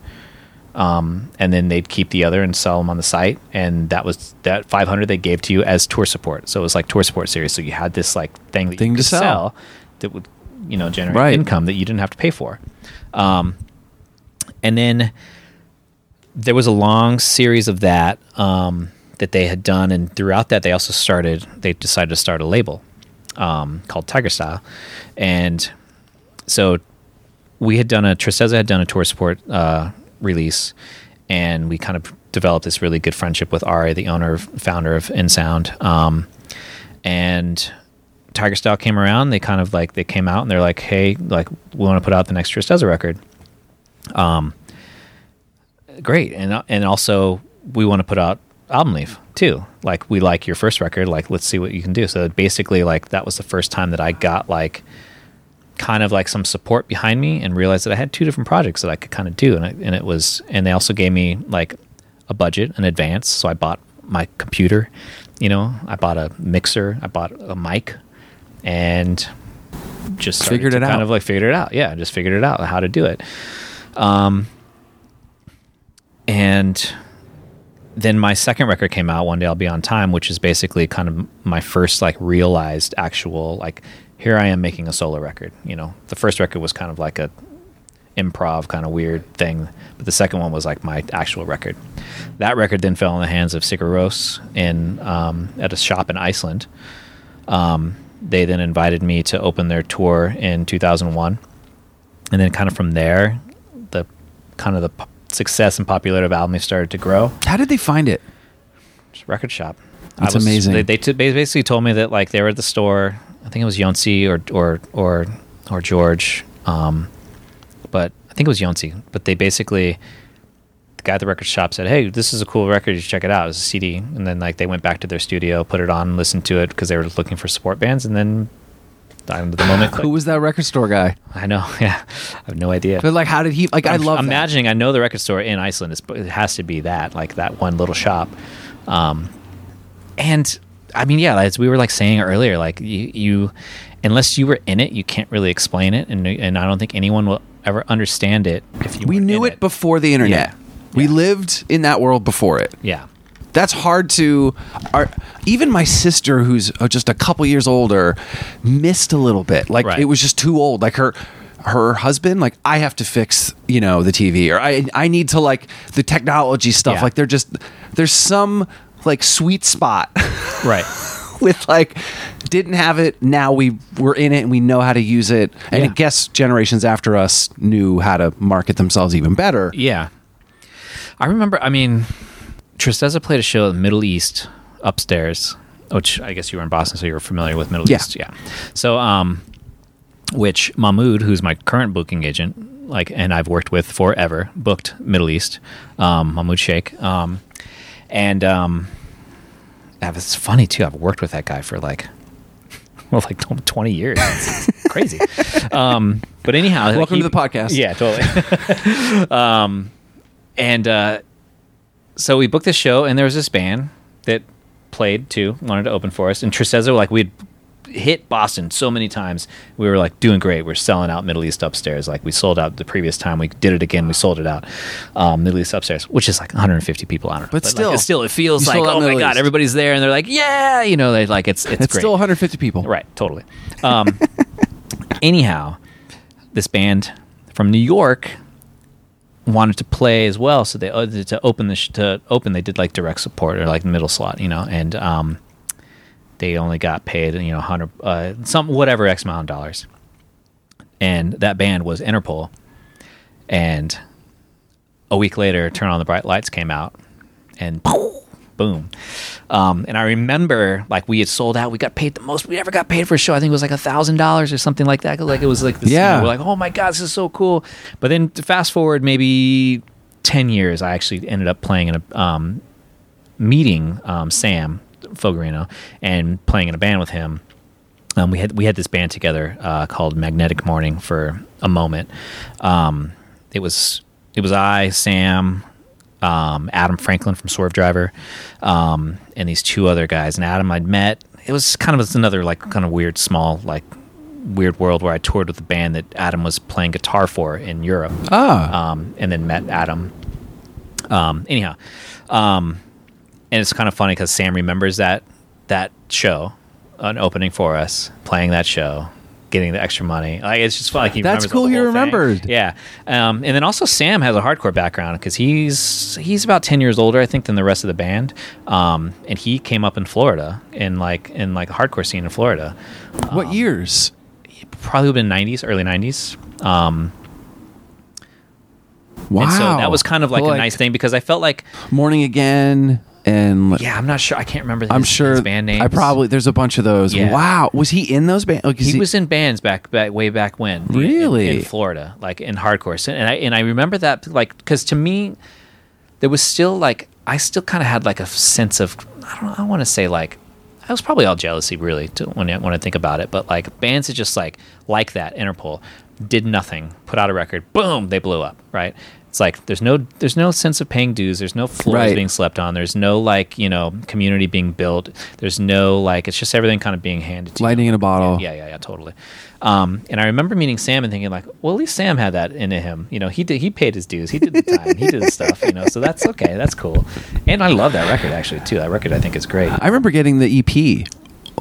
Speaker 3: um, and then they'd keep the other and sell them on the site. And that was that 500 they gave to you as tour support. So it was like tour support series. So you had this like thing that
Speaker 1: Thing
Speaker 3: you
Speaker 1: to
Speaker 3: could
Speaker 1: sell.
Speaker 3: that would you know generate
Speaker 1: Right.
Speaker 3: income that you didn't have to pay for. Um, and then there was a long series of that um, that they had done, and throughout that they also started. They decided to start a label um, called Tiger Style, and so we had done a Tristeza had done a tour support uh, release, and we kind of developed this really good friendship with Ari, the owner, founder of InSound, um, and Tiger Style came around. They kind of like they came out and they're like, "Hey, like we want to put out the next Tristeza record." Um, great, and and also we want to put out album leaf too. Like we like your first record. Like let's see what you can do. So basically, like that was the first time that I got like kind of like some support behind me and realized that I had two different projects that I could kind of do. And, I, and it was, and they also gave me like a budget in advance. So I bought my computer, you know, I bought a mixer, I bought a mic and just
Speaker 1: Figured it out.
Speaker 3: kind of like figured it out. Yeah. Just figured it out how to do it. Um, and then my second record came out one day i'll be on time which is basically kind of my first like realized actual like here i am making a solo record you know the first record was kind of like a improv kind of weird thing but the second one was like my actual record that record then fell in the hands of Sigur Rós in um, at a shop in iceland um, they then invited me to open their tour in 2001 and then kind of from there the kind of the p- success and popularity of album started to grow
Speaker 1: How did they find it?
Speaker 3: just record shop.
Speaker 1: That's amazing.
Speaker 3: They, they, t- they basically told me that like they were at the store. I think it was Jónsi or or or or George, um, but I think it was Jónsi. But they basically the guy at the record shop said, "Hey, this is a cool record. You should check it out. It's a CD." And then like they went back to their studio, put it on, listened to it because they were looking for support bands, and then the moment
Speaker 1: Who was that record store guy?
Speaker 3: I know, [laughs] yeah, I have no idea.
Speaker 1: But like, how did he? Like, I
Speaker 3: I'm
Speaker 1: love that.
Speaker 3: imagining. I know the record store in Iceland. Is, it has to be that, like that one little shop, um, and I mean, yeah, as we were like saying earlier, like you, you, unless you were in it, you can't really explain it, and and I don't think anyone will ever understand it if you.
Speaker 1: we knew
Speaker 3: in
Speaker 1: it before the internet.
Speaker 3: Yeah.
Speaker 1: We
Speaker 3: Yeah.
Speaker 1: lived in that world before it.
Speaker 3: Yeah,
Speaker 1: That's hard to. Our, even my sister, who's uh, just a couple years older, missed a little bit. Like
Speaker 3: Right.
Speaker 1: it was just too old. Like her, her husband. Like I have to fix, you know, the TV, or I, I need to like the technology stuff.
Speaker 3: Yeah.
Speaker 1: Like they're just there's some like sweet spot [laughs]
Speaker 3: right.
Speaker 1: with like didn't have it. Now we we're in it and we know how to use it. And I guess generations after us knew how to market themselves even better.
Speaker 3: Yeah. I remember, I mean, Tristeza played a show in the Middle East upstairs, which I guess you were in Boston, so you were familiar with Middle
Speaker 1: Yeah.
Speaker 3: East. Yeah. So, um, which Mahmood, who's my current booking agent, like, and I've worked with forever, booked Middle East, um, Mahmood Sheikh. Um, and, um, that was funny too. I've worked with that guy for like, [laughs] well, like [laughs] 20 years. It's crazy. [laughs] Um, but anyhow, like,
Speaker 1: Welcome
Speaker 3: he-
Speaker 1: to the podcast.
Speaker 3: Yeah, totally. um, and uh, so we booked this show, and there was this band that played too, wanted to open for us. And Tristeza, like we'd hit Boston so many times, we were like doing great. We're selling out Middle East upstairs. Like we sold out the previous time. We did it again. We sold it out. Um, Middle East upstairs, which is like 150 people. I don't know,
Speaker 1: But
Speaker 3: like,
Speaker 1: still,
Speaker 3: it still, it feels like oh my
Speaker 1: Middle
Speaker 3: god, everybody's there, and they're like yeah, you know, they like it's it's,
Speaker 1: It's still 150 people.
Speaker 3: Right, totally. Um, [laughs] anyhow, this band from New York wanted to play as well, so they uh, to open the sh- to open they did like direct support or like middle slot, you know, and um, they only got paid you know hundred uh, some whatever x amount of dollars, and that band was Interpol, and a week later, Turn on the Bright Lights came out, and [laughs] boom. Um, and I remember like we had sold out. We got paid the most we ever got paid for a show. I think it was like a thousand dollars or something like that. Like it was like this, you
Speaker 1: Yeah.
Speaker 3: know, we're like, oh my god, this is so cool. But then to fast forward maybe ten years, I actually ended up playing in a um, meeting um, Sam Fogarino and playing in a band with him. Um, we had we had this band together uh, called Magnetic Morning for a moment. Um, it was it was I, Sam, um, Adam Franklin from Swervedriver, um, and these two other guys. And Adam I'd met. It was kind of another like kind of weird small like weird world where I toured with the band that Adam was playing guitar for in Europe.
Speaker 1: Ah.
Speaker 3: Um, and then met Adam. Um, anyhow, um, and it's kind of funny because Sam remembers that that show, an opening for us, playing that show, getting the extra money. Like it's just fun. Like he
Speaker 1: That's cool
Speaker 3: the
Speaker 1: he
Speaker 3: whole thing.
Speaker 1: remembered.
Speaker 3: Yeah, um, and then also Sam has a hardcore background because he's he's about ten years older, I think, than the rest of the band. Um, and he came up in Florida in like in like a hardcore scene in Florida.
Speaker 1: what years?
Speaker 3: Probably been nineties, early nineties. Um,
Speaker 1: Wow.
Speaker 3: and so that was kind of like,
Speaker 1: Well,
Speaker 3: a nice thing because I felt like
Speaker 1: Morning again and
Speaker 3: yeah, I'm not sure. I can't remember.
Speaker 1: I'm sure
Speaker 3: his band names.
Speaker 1: I probably there's a bunch of those.
Speaker 3: Yeah.
Speaker 1: Wow. Was he in those bands? Oh, 'cause
Speaker 3: he, was in bands back, back way back when.
Speaker 1: Really?
Speaker 3: in, Florida, like in hardcore. And I and I remember that like because to me, there was still like I still kind of had like a sense of I don't know, I want to say like I was probably all jealousy really to, when I, when I think about it. But like bands that just like like that Interpol did nothing, put out a record, boom, they blew up. Right. It's like there's no there's no sense of paying dues. There's no floors
Speaker 1: Right.
Speaker 3: being slept on. There's no like you know community being built. There's no like it's just everything kind of being handed to you.
Speaker 1: In a bottle.
Speaker 3: Yeah, yeah, yeah, totally. Um, and I remember meeting Sam and thinking like, well, at least Sam had that into him. You know, he did. He paid his dues. He did the time. he did the stuff. You know, so that's okay. That's cool. And I love that record actually too. That record I think is great.
Speaker 1: I remember getting the EP,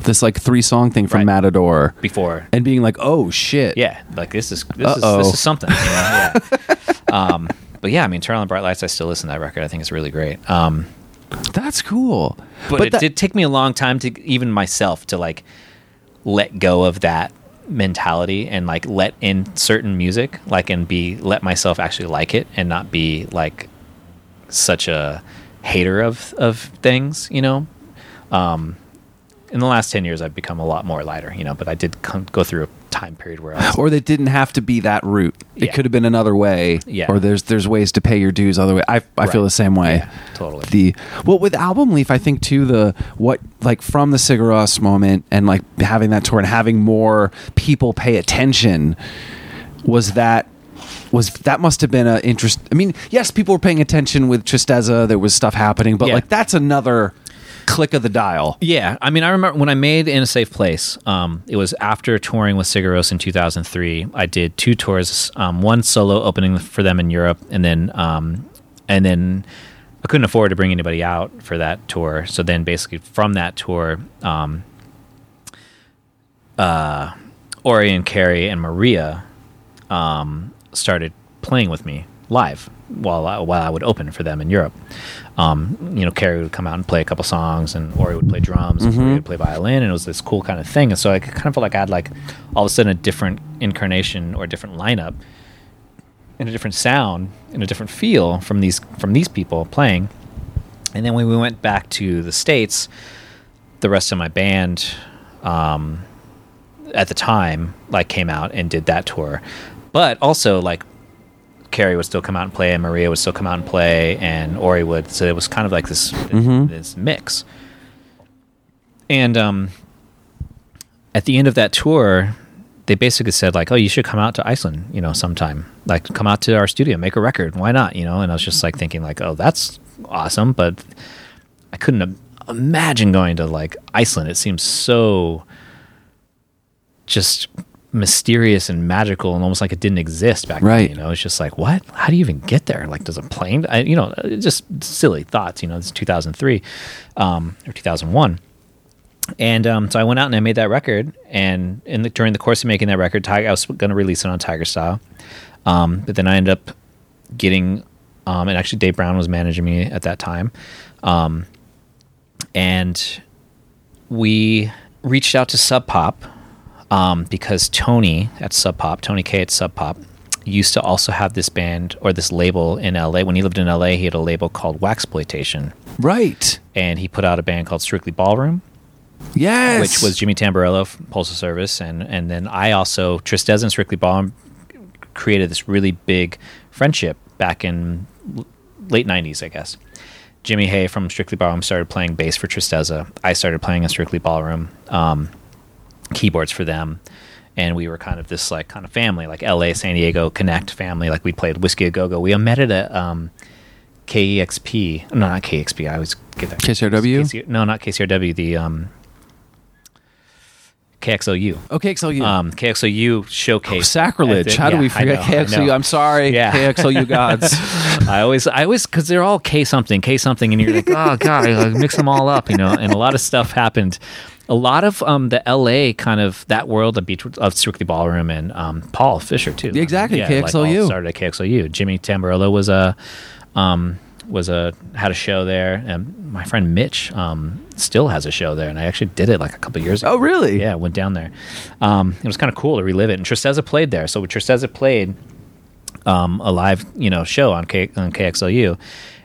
Speaker 1: this like three song thing from
Speaker 3: Right.
Speaker 1: Matador,
Speaker 3: Before,
Speaker 1: and being like, oh shit.
Speaker 3: yeah, like this is this is
Speaker 1: Uh-oh.
Speaker 3: this is something. You know? Yeah. [laughs] um, but yeah, I mean, Turn on the Bright Lights. I still listen to that record. I think it's really great. Um,
Speaker 1: That's cool.
Speaker 3: but, it
Speaker 1: that-
Speaker 3: did take me a long time to even myself to like let go of that mentality and like let in certain music like and be let myself actually like it and not be like such a hater of of things you know um in the last 10 years i've become a lot more lighter you know but i did come, go through a time period where
Speaker 1: or they didn't have to be that route. It
Speaker 3: Yeah.
Speaker 1: could have been another way.
Speaker 3: Yeah.
Speaker 1: Or there's there's ways to pay your dues other way. I I feel the same way.
Speaker 3: Yeah, totally.
Speaker 1: The well with album leaf, I think too the what like from the Sigur Rós moment and like having that tour and having more people pay attention was that was that must have been an interest. I mean, yes, people were paying attention with Tristeza. There was stuff happening, but
Speaker 3: Yeah.
Speaker 1: like that's another click of the dial.
Speaker 3: Yeah, I mean, I remember when I made In a Safe Place. Um, it was after touring with Sigur Rós in 2003. I did two tours, um, one solo opening for them in Europe, and then um, and then I couldn't afford to bring anybody out for that tour. So then, basically, from that tour, um, uh, Ori and Carrie and Maria um, started playing with me live while I, while I would open for them in Europe. Um, you know, Carrie would come out and play a couple songs, and Ori would play drums, and Maria would play violin, and it was this cool kind of thing. And so I kind of felt like I had like all of a sudden a different incarnation or a different lineup, and a different sound, and a different feel from these from these people playing. And then when we went back to the states, the rest of my band um, at the time like came out and did that tour but also like Carrie would still come out and play and Maria would still come out and play and Ori would. So it was kind of like this this mix. And um at the end of that tour they basically said like oh you should come out to Iceland you know sometime. Like come out to our studio make a record. Why not? You know and I was just like thinking like oh that's awesome. But I couldn't imagine going to like Iceland. It seems so just mysterious and magical and almost like it didn't exist back
Speaker 1: Right.
Speaker 3: then. You know, it's just like, what? How do you even get there? Like, does a plane? I, you know, just silly thoughts. You know, it's 2003 um, or 2001. And um, so I went out and I made that record. And in the, during the course of making that record, I was going to release it on Tiger Style. Um, but then I ended up getting, um, and actually Dave Brown was managing me at that time. Um, and we reached out to Sub Pop um, because Tony at Sub Pop, Tony K at Sub Pop, used to also have this band or this label in LA. When he lived in LA, he had a label called Waxploitation,
Speaker 1: Right.
Speaker 3: and he put out a band called Strictly Ballroom,
Speaker 1: Yes.
Speaker 3: which was Jimmy Tamborello from Postal Service, and and then I also Tristeza and Strictly Ballroom created this really big friendship back in late '90s, I guess. Jimmy Hay from Strictly Ballroom started playing bass for Tristeza. I started playing in Strictly Ballroom, um, keyboards for them, and we were kind of this like kind of family, like L.A. San Diego Connect family. Like we played Whisky a Go Go. We met at a um, KEXP. No, not KEXP. I always get that.
Speaker 1: KCRW?
Speaker 3: KC no, not KCRW. The um, KXOU.
Speaker 1: okay, XLU.
Speaker 3: Um, KXOU showcase.
Speaker 1: Oh, Sacrilege.
Speaker 3: the-
Speaker 1: How do we forget
Speaker 3: know,
Speaker 1: KXLU? I'm sorry.
Speaker 3: Yeah.
Speaker 1: KXLU [laughs] gods.
Speaker 3: I always, I always, because they're all K something, K something, and you're like, oh god, I mix them all up, you know. And a lot of stuff happened. A lot of um, the L.A. kind of that world of beach of Strictly Ballroom and um, Paul Fisher too.
Speaker 1: Exactly,
Speaker 3: Yeah, like,
Speaker 1: KXLU.
Speaker 3: started at KXLU. Jimmy Tamborello was a um, was a had a show there, and my friend Mitch um, still has a show there, and I actually did it like a couple years ago.
Speaker 1: oh, really?
Speaker 3: Yeah, went down there. Um, it was kind of cool to relive it. And Tristeza played there. So Tristeza played um, a live, you know, show on, K- on KXLU,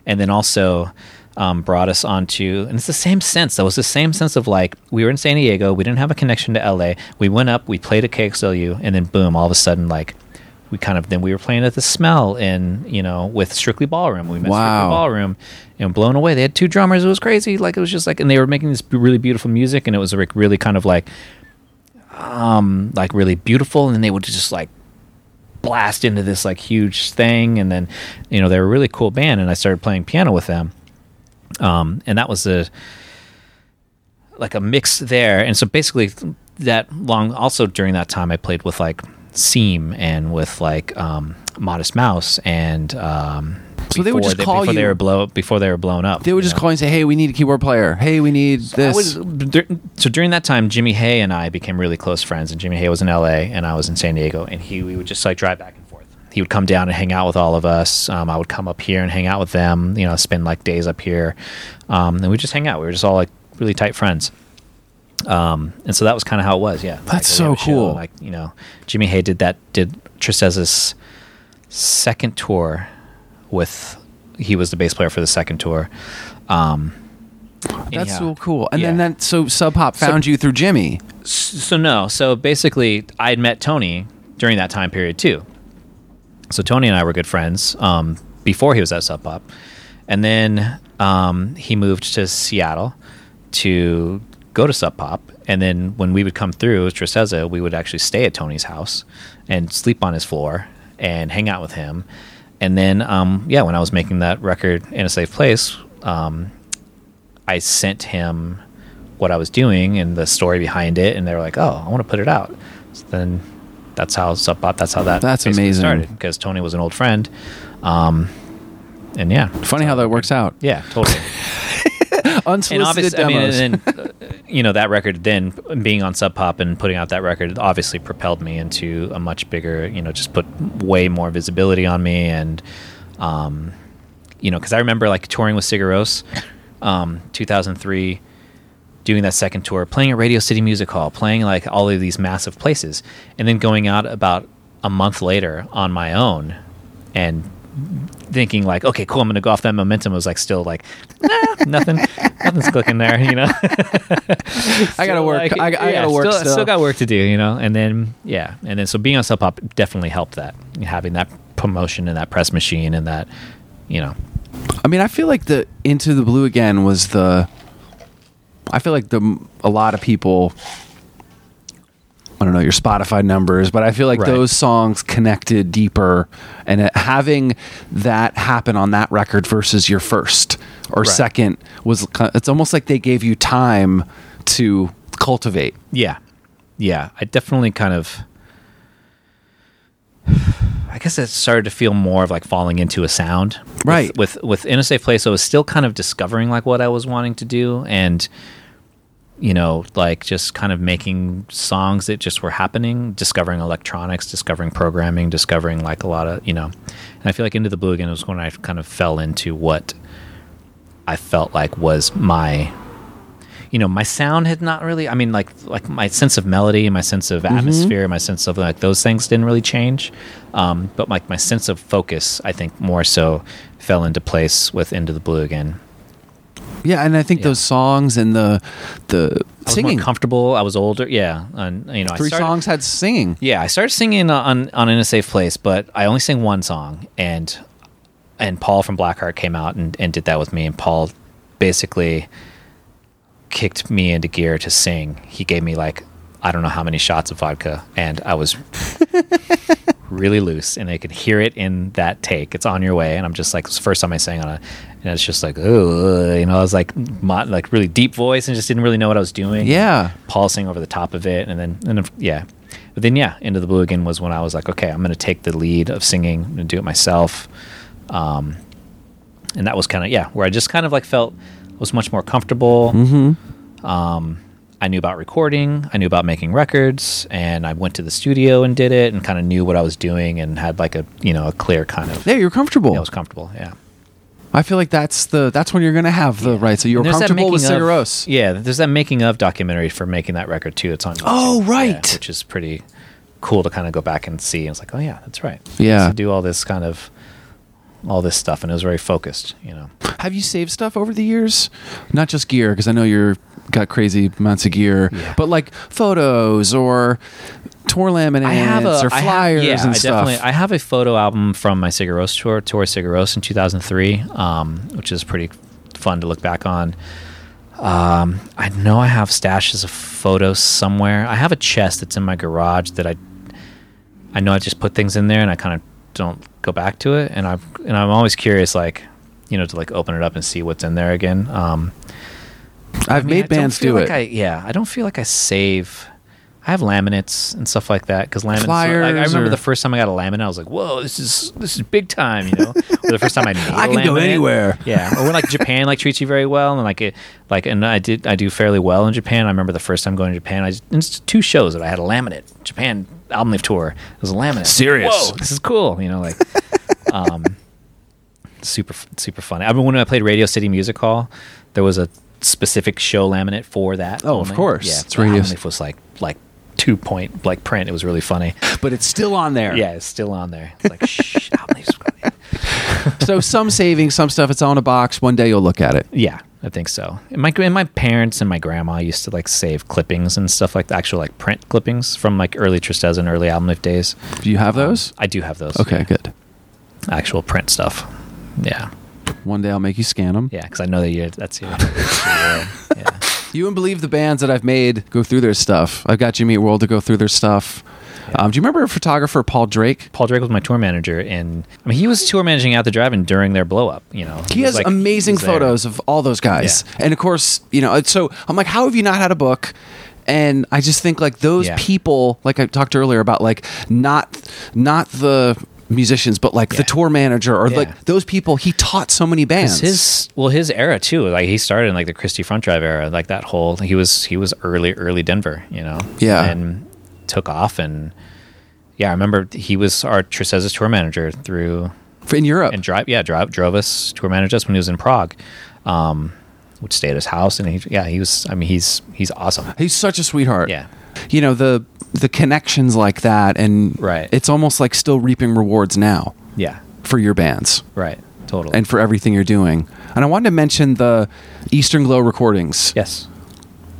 Speaker 3: and then also um, brought us onto. And it's the same sense. That was the same sense of like we were in San Diego. We didn't have a connection to LA. We went up. We played at KXLU, and then boom! All of a sudden, like. We kind of then we were playing at the Smell in you know with Strictly Ballroom. We met
Speaker 1: Wow.
Speaker 3: Strictly Ballroom and blown away. They had two drummers. It was crazy. Like it was just like, and they were making this really beautiful music, and it was like really kind of like um, like really beautiful, and then they would just like blast into this like huge thing, and then you know they were a really cool band, and I started playing piano with them, um, and that was a like a mix there, and so basically that long. Also during that time, I played with like Seam and with like um, Modest Mouse and. Um,
Speaker 1: So they would just call
Speaker 3: before they
Speaker 1: you-
Speaker 3: were blow before they were blown up.
Speaker 1: They would just
Speaker 3: know?
Speaker 1: call and say, "Hey, we need a keyboard player. Hey, we need this."
Speaker 3: was, so during that time, Jimmy Hay and I became really close friends, and Jimmy Hay was in L.A. and I was in San Diego, and he we would just like drive back and. He would come down and hang out with all of us. Um, I would come up here and hang out with them. You know, spend like days up here, um, and we just hang out. We were just all like really tight friends. Um, and so that was kind of how it was. Yeah,
Speaker 1: That's
Speaker 3: Like,
Speaker 1: so
Speaker 3: a show,
Speaker 1: cool.
Speaker 3: Like you know, Jimmy Hay did that. Did Tristeza's second tour with. He was the bass player for the second tour. Um,
Speaker 1: That's
Speaker 3: anyhow.
Speaker 1: so cool. And then that so Sub Pop found you through Jimmy.
Speaker 3: so no so basically i had met tony during that time period too so tony and i were good friends um, before he was at sub pop. And then um, he moved to seattle to go to sub pop. And then when we would come through Tristeza, we would actually stay at tony's house and sleep on his floor and hang out with him. And then um, yeah when i was making that record in a safe place um, I sent him what I was doing and the story behind it, and they were like, "Oh, I want to put it out." So then that's how Sub Pop. That's how that.
Speaker 1: That's amazing.
Speaker 3: Started because Tony was an old friend, um, and yeah,
Speaker 1: Funny how that works out.
Speaker 3: yeah, totally. [laughs] and
Speaker 1: Unsolicited
Speaker 3: obviously, I mean,
Speaker 1: demos.
Speaker 3: and uh, you know that record. Then being on Sub Pop and putting out that record obviously propelled me into a much bigger. You know, just put way more visibility on me, and um, you know, because I remember like touring with Sigur Rós, um, 2003, doing that second tour, playing at Radio City Music Hall, playing like all of these massive places, and then going out about a month later on my own, and thinking like, okay, cool, I'm gonna go off that momentum. Was like still like, nah, nothing, [laughs] nothing's clicking there, you know. [laughs]
Speaker 1: I gotta work.
Speaker 3: like,
Speaker 1: I, I
Speaker 3: yeah,
Speaker 1: gotta work.
Speaker 3: Still,
Speaker 1: Still,
Speaker 3: still got work to do, you know. And then yeah, and then so being on Sub Pop definitely helped that having that promotion and that press machine and that, you know,
Speaker 1: I mean, I feel like the Into the Blue again was the. I feel like the a lot of people. I don't know your Spotify numbers, but I feel like
Speaker 3: Right.
Speaker 1: those songs connected deeper, and it, having that happen on that record versus your first or
Speaker 3: Right.
Speaker 1: second was it's almost like they gave you time to cultivate.
Speaker 3: Yeah. Yeah. I definitely kind of I guess it started to feel more of like falling into a sound. With-
Speaker 1: Right.
Speaker 3: With with, In a Safe Place, I was still kind of discovering like what I was wanting to do and you know, like just kind of making songs that just were happening, discovering electronics, discovering programming, discovering like a lot of, you know. And I feel like Into the Blue again was when I kind of fell into what I felt like was my you know my sound had not really i mean like like my sense of melody my sense of atmosphere my sense of like those things didn't really change um, but like my sense of focus i think more so fell into place with into the blue again
Speaker 1: Yeah, and I think
Speaker 3: Yeah.
Speaker 1: those songs and the the
Speaker 3: I was
Speaker 1: singing.
Speaker 3: more comfortable i was older yeah and you know I
Speaker 1: Three
Speaker 3: started-
Speaker 1: songs had singing.
Speaker 3: Yeah, I started singing on on In a Safe Place, but I only sang one song, and and Paul from Blackheart came out and, and did that with me, and Paul basically kicked me into gear to sing. He gave me like I don't know how many shots of vodka, and I was [laughs] really loose, and they could hear it in that take. It's on your way, and I'm just like it's the first time I sang on it, and it's just like oh, you know, I was like mo- like really deep voice and just didn't really know what I was doing.
Speaker 1: Yeah.
Speaker 3: Paul sang over the top of it, and then and then, yeah, but then yeah, Into the Blue again was when I was like, okay, I'm going to take the lead of singing and do it myself, um, and that was kind of yeah, where I just kind of like felt was much more comfortable. Mm-hmm. Um, I knew about recording, I knew about making records, and I went to the studio and did it, and kind of knew what I was doing, and had like a you know a clear kind of
Speaker 1: Yeah, you're comfortable.
Speaker 3: yeah, I was comfortable, yeah.
Speaker 1: I feel like that's the that's when you're gonna have the right. So you're
Speaker 3: And there's that
Speaker 1: comfortable with
Speaker 3: Sigur
Speaker 1: Rós.
Speaker 3: Yeah, there's that making of documentary for making that record too. It's on. YouTube,
Speaker 1: Oh,
Speaker 3: yeah,
Speaker 1: right.
Speaker 3: which is pretty cool to kind of go back and see. And it's like, oh yeah, that's right.
Speaker 1: Yeah.
Speaker 3: to do all this kind of all this stuff, and it was very focused. You know,
Speaker 1: Have you saved stuff over the years? Not just gear, because I know you're got crazy amounts of gear, but like photos or tour laminates
Speaker 3: I have a
Speaker 1: or
Speaker 3: I
Speaker 1: flyers
Speaker 3: yeah,
Speaker 1: and
Speaker 3: I
Speaker 1: stuff.
Speaker 3: definitely. I have a photo album from my Sigur Rós tour, tour Sigur Rós in 2003, um, which is pretty fun to look back on. Um, I know I have stashes of photos somewhere. I have a chest that's in my garage that I, I know I just put things in there and I kind of don't go back to it. And I and I'm always curious, like, you know, to like open it up and see what's in there again. Um,
Speaker 1: I've
Speaker 3: I mean,
Speaker 1: made bands do
Speaker 3: like
Speaker 1: it.
Speaker 3: I, yeah, I don't feel like I save. I have laminates and stuff like that because laminates.
Speaker 1: Flyers
Speaker 3: like, I remember
Speaker 1: or-
Speaker 3: the first time I got a laminate, I was like, "Whoa, this is this is big time!" You know, or the first time I made [laughs]
Speaker 1: I can go anywhere.
Speaker 3: Yeah, or when like Japan like treats you very well, and like it, like, and I did I do fairly well in Japan. I remember the first time going to Japan, I just, it's two shows that I had a laminate Japan album leaf tour. It was a laminate.
Speaker 1: Serious.
Speaker 3: Whoa, this is cool. You know, like, [laughs] um, super super funny. I mean, when I played Radio City Music Hall, there was a specific show laminate for that.
Speaker 1: Oh, of course.
Speaker 3: Yeah,
Speaker 1: It's Radio-
Speaker 3: album was like like two point like print. It was really funny.
Speaker 1: but it's still on there.
Speaker 3: Yeah, it's still on there. It's like shh, album [laughs]
Speaker 1: so some saving, some stuff. It's on a box. One day you'll look at it.
Speaker 3: Yeah, I think so. And my and my parents and my grandma used to like save clippings and stuff like the actual like print clippings from like early Tristeza and early album leaf days.
Speaker 1: Do you have um, those?
Speaker 3: I do have those.
Speaker 1: okay,
Speaker 3: yeah.
Speaker 1: good.
Speaker 3: Actual print stuff. Yeah,
Speaker 1: One day I'll make you scan them.
Speaker 3: yeah, because I know that you that's your, that's your world. Yeah,
Speaker 1: You wouldn't believe the bands that I've made go through their stuff. I've got Jimmy Eat World to go through their stuff. Um, do you remember photographer Paul Drake?
Speaker 3: Paul Drake was my tour manager, and I mean, he was tour managing At the Drive-In during their blow up. You know,
Speaker 1: He
Speaker 3: was
Speaker 1: has
Speaker 3: like-
Speaker 1: amazing
Speaker 3: there.
Speaker 1: photos of all those guys.
Speaker 3: Yeah.
Speaker 1: And of course, you know, so I'm like, how have you not had a book? And I just think like those
Speaker 3: Yeah.
Speaker 1: people, like I talked earlier about like not not the musicians, but like the tour manager or
Speaker 3: Yeah.
Speaker 1: like those people. He taught so many bands
Speaker 3: his well, his era too. Like he started in like the Christie Front Drive era, like that whole. He was he was early early Denver, you know.
Speaker 1: Yeah.
Speaker 3: and took off and yeah, I remember he was our Tristeza's tour manager through
Speaker 1: in Europe.
Speaker 3: and drive yeah drive drove us tour managed us when he was in Prague. Um, would stay at his house and he yeah he was. I mean he's he's awesome.
Speaker 1: He's such a sweetheart.
Speaker 3: Yeah.
Speaker 1: You know the the connections like that, and
Speaker 3: Right.
Speaker 1: It's almost like still reaping rewards now
Speaker 3: Yeah,
Speaker 1: for your bands.
Speaker 3: right, totally.
Speaker 1: and for everything you're doing. And I wanted to mention the Eastern Glow recordings.
Speaker 3: yes,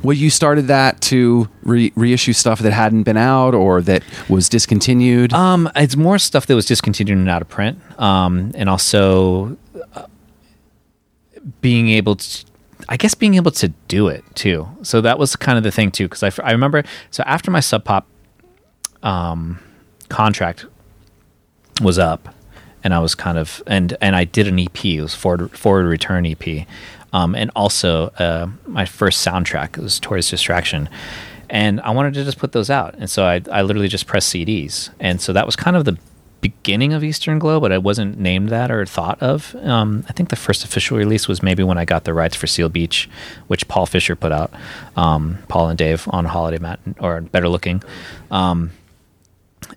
Speaker 1: Well, you started that to re- reissue stuff that hadn't been out or that was discontinued.
Speaker 3: Um, it's more stuff that was discontinued and out of print, um, and also uh, being able to, I guess, being able to do it too. So that was kind of the thing too, because I remember. So after my Sub Pop um, contract was up, and I was kind of and and I did an EP. It was forward forward return EP, um, and also uh, my first soundtrack was Torey's Distraction, and I wanted to just put those out, and so I I literally just pressed CDs, and so that was kind of the beginning of Eastern Glow, but I wasn't named that or thought of. Um, I think the first official release was maybe when I got the rights for Seal Beach, which Paul Fisher put out, um, Paul and Dave on Holiday Mat or Better Looking. Um,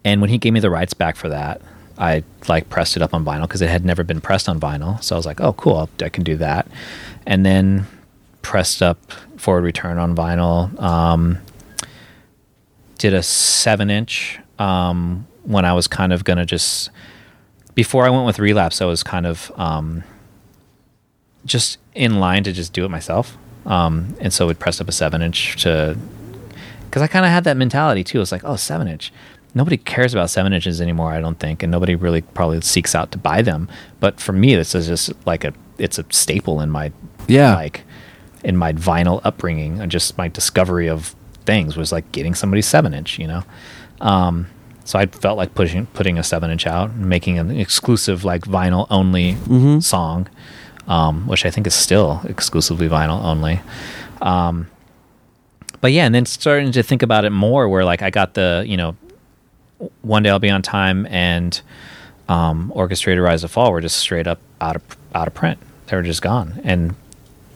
Speaker 3: and when he gave me the rights back for that, I like pressed it up on vinyl because it had never been pressed on vinyl. So I was like, oh, cool, I'll- can do that. And then pressed up Forward Return on vinyl. Um, did a seven inch um, when I was kind of gonna just before I went with Relapse. I was kind of um, just in line to just do it myself. Um, and so we pressed up a seven inch to because I kind of had that mentality too. It's like, oh, seven inch. Nobody cares about seven inches anymore, I don't think, and nobody really probably seeks out to buy them. But for me, this is just like a it's a staple in my
Speaker 1: Yeah.
Speaker 3: like in my vinyl upbringing and just my discovery of things was like getting somebody seven inch, you know. Um, so I felt like pushing putting a seven inch out, and making an exclusive like vinyl only song, um, which I think is still exclusively vinyl only but yeah, and then starting to think about it more, where like I got the you know, one day I'll be on time and um, orchestrated Rise to Fall were just straight up out of out of print. They were just gone, and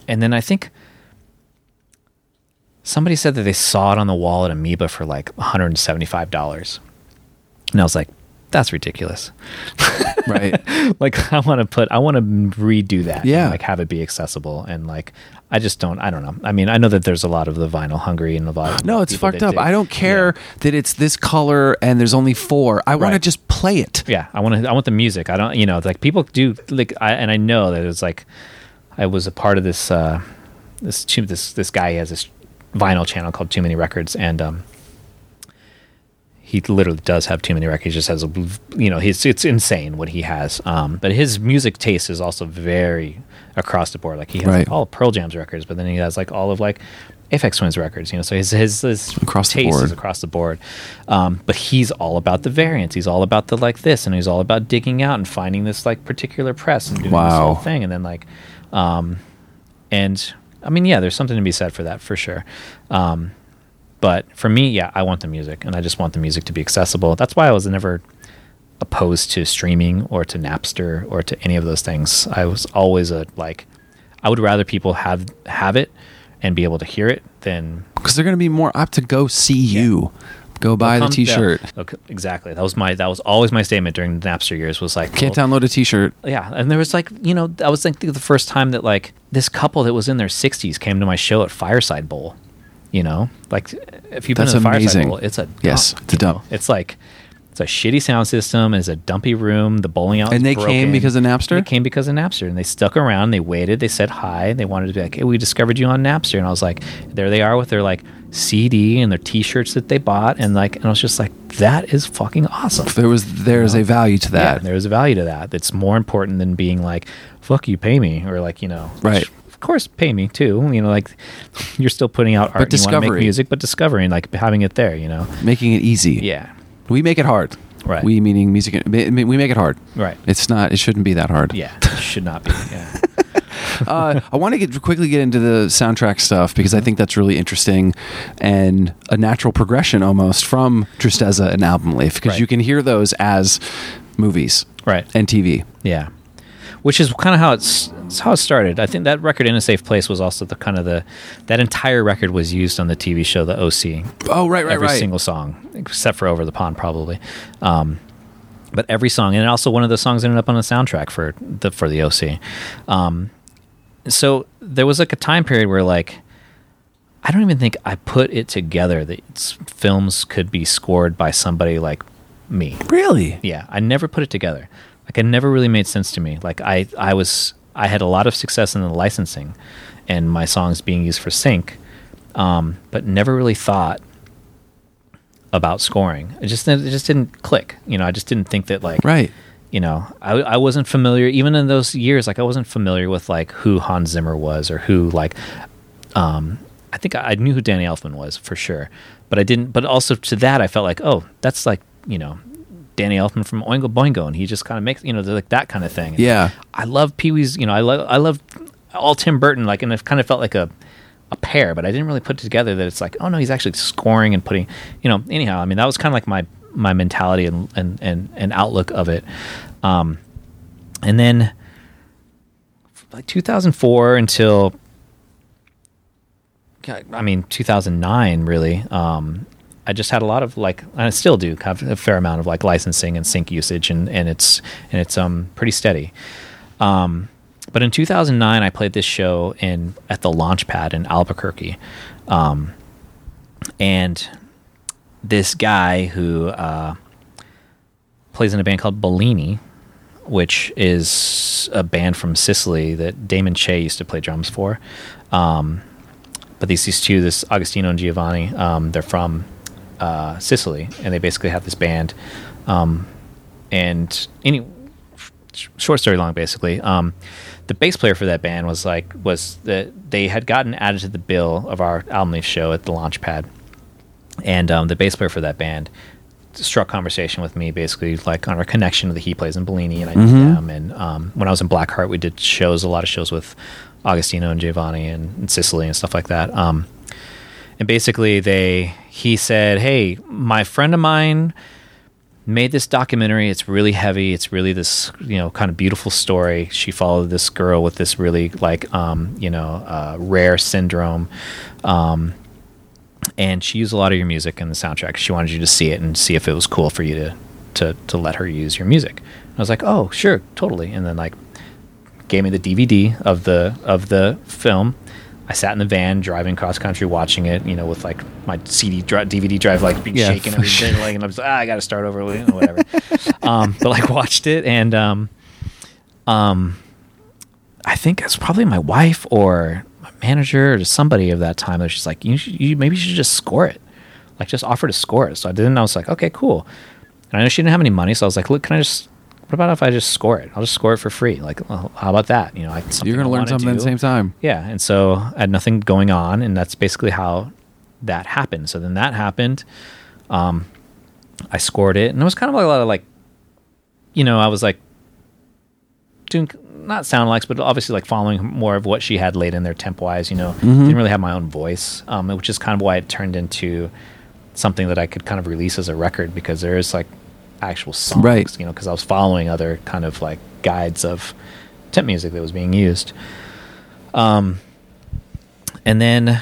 Speaker 3: and then I think somebody said that they saw it on the wall at Amoeba for like one hundred and seventy five dollars, and I was like, that's ridiculous. [laughs]
Speaker 1: right.
Speaker 3: like I want to put, I want to redo that. and,
Speaker 1: Yeah.
Speaker 3: like have it be accessible and like. I just don't. I don't know. I mean, I know that there's a lot of the vinyl hungry and a lot.
Speaker 1: No, it's fucked up.
Speaker 3: dig-
Speaker 1: I don't care
Speaker 3: Yeah.
Speaker 1: that it's this color and there's only four. I want to just play it.
Speaker 3: yeah i want to i want the music i don't you know like people do like I, and i know that it's like i was a part of this uh this this this guy has this vinyl channel called too many records and um he literally does have too many records he just has a you know he's it's insane what he has um but his music taste is also very across the board like he has
Speaker 1: Right.
Speaker 3: like, all of pearl jam's records but then he has like all of like Aphex Twins records, you know, so his his, his
Speaker 1: Across
Speaker 3: taste is across the board. Um, but he's all about the variants. He's all about the like this, and he's all about digging out and finding this like particular press and doing this whole thing. And then like, um, and I mean, yeah, there's something to be said for that for sure. Um, but for me, yeah, I want the music, and I just want the music to be accessible. That's why I was never opposed to streaming or to Napster or to any of those things. I was always a like, I would rather people have have it and be able to hear it than
Speaker 1: Because they're going to be more apt to go see you. Go buy the t shirt.
Speaker 3: yeah, okay, exactly. That was my that was always my statement during the Napster years was like
Speaker 1: Can't
Speaker 3: well,
Speaker 1: download a t shirt.
Speaker 3: yeah, and there was like you know I was thinking the first time that like this couple that was in their 60s came to my show at Fireside Bowl. You know, like if you've
Speaker 1: That's
Speaker 3: been to the
Speaker 1: amazing.
Speaker 3: Bowl, it's a
Speaker 1: Yes, it's a
Speaker 3: you know?
Speaker 1: dump.
Speaker 3: It's like it's a shitty sound system. It's a dumpy room. The bowling alley.
Speaker 1: And they came because of Napster?
Speaker 3: They came because of Napster, and they stuck around. They waited. They said hi. They wanted to be like, "Hey, we discovered you on Napster," and I was like, "There they are with their like CD and their T-shirts that they bought," and like, and I was just like, "That is fucking awesome."
Speaker 1: There was there's a value to
Speaker 3: Yeah,
Speaker 1: that.
Speaker 3: there's a value to that. That's more important than being like, "Fuck you, pay me," or like you know,
Speaker 1: Right.
Speaker 3: Of course, pay me too. You know, like [laughs] you're still putting out art. and you
Speaker 1: discovery.
Speaker 3: make music, but discovering, like having it there. You know,
Speaker 1: Making it easy.
Speaker 3: yeah.
Speaker 1: We make it hard.
Speaker 3: Right.
Speaker 1: We meaning music. We make it hard.
Speaker 3: Right.
Speaker 1: It's not. It shouldn't be that hard.
Speaker 3: Yeah, [laughs] it should not be. Yeah. [laughs]
Speaker 1: uh, I want to get quickly get into the soundtrack stuff because I think that's really interesting and a natural progression almost from Tristeza and Album Leaf because
Speaker 3: Right.
Speaker 1: you can hear those as movies,
Speaker 3: Right.
Speaker 1: and TV.
Speaker 3: Yeah, which is kind of how it's, it's how it started. I think that record "In a Safe Place" was also the kind of the that entire record was used on the TV show The OC.
Speaker 1: Oh, right, right,
Speaker 3: every
Speaker 1: right.
Speaker 3: single song except for "Over the Pond," probably. Um, but every song, and also one of the songs ended up on the soundtrack for the for the OC. Um, so there was like a time period where like I don't even think I put it together that films could be scored by somebody like me.
Speaker 1: Really?
Speaker 3: Yeah, I never put it together. Like it never really made sense to me. Like I I was I had a lot of success in the licensing and my songs being used for sync, um, but never really thought about scoring. It just it just didn't click. You know, I just didn't think that like
Speaker 1: Right.
Speaker 3: you know, I, I wasn't familiar even in those years. Like I wasn't familiar with like who Hans Zimmer was or who like, um, I think I, I knew who Danny Elfman was for sure, but I didn't. But also to that, I felt like, oh, that's like you know, Danny Elfman from Oingo Boingo, and he just kind of makes you know like that kind of thing.
Speaker 1: Yeah.
Speaker 3: I love Pee Wee's. You know, I love I love all Tim Burton. Like, and it kind of felt like a a pair, but I didn't really put it together that it's like, oh no, he's actually scoring and putting. You know, anyhow, I mean, that was kind of like my my mentality and and and, and outlook of it. Um, and then like 2004 until I mean 2009 really um I just had a lot of like and I still do have a fair amount of like licensing and sync usage and and it's and it's um pretty steady um but in 2009 I played this show in at the Launchpad in Albuquerque um and this guy who uh plays in a band called Bellini which is a band from Sicily that Damon Che used to play drums for. Um, but these these two, this Agostino and Giovanni, um, they're from uh, Sicily, and they basically have this band. Um, and any short story long, basically, um, the bass player for that band was like was that they had gotten added to the bill of our album leaf show at the Launchpad, and um, the bass player for that band struck conversation with me basically like on our connection the he plays in Bellini and I knew them and um, when I was in Blackheart we did shows a lot of shows with Agostino and Giovanni and, and Sicily and stuff like that um, and basically they he said hey my friend of mine made this documentary it's really heavy it's really this you know kind of beautiful story she followed this girl with this really like um, you know uh, rare syndrome um, and she used a lot of your music in the soundtrack. She wanted you to see it and see if it was cool for you to to to let her use your music. I was like, "Oh, sure, totally." And then like gave me the DVD of the of the film. I sat in the van driving cross country watching it, you know, with like my CD dri- DVD drive like being
Speaker 1: Yeah,
Speaker 3: shaken and everything, like, and I was like, ah, I got to start over, you know, whatever. [laughs] um, but like watched it and um, um, I think it's probably my wife or my manager or somebody of that time that was just like, you, should, you maybe you should just score it, like just offer to score it. So I didn't. I was like, okay, cool. And I know she didn't have any money, so I was like, look, can I just? What about if I just score it? I'll just score it for free. Like, well, how about that? You know, I,
Speaker 1: You're going to learn something at the same time.
Speaker 3: yeah, and so I had nothing going on, and that's basically how that happened. So then that happened. Um, I scored it, and it was kind of like a lot of like, you know, I was like doing not sound likes, but obviously like following more of what she had laid in there temp wise. You know,
Speaker 1: Mm-hmm.
Speaker 3: didn't really have my own voice, um, which is kind of why it turned into something that I could kind of release as a record because there is like actual songs,
Speaker 1: Right.
Speaker 3: you know, because I was following other kind of like guides of temp music that was being used. Um, and then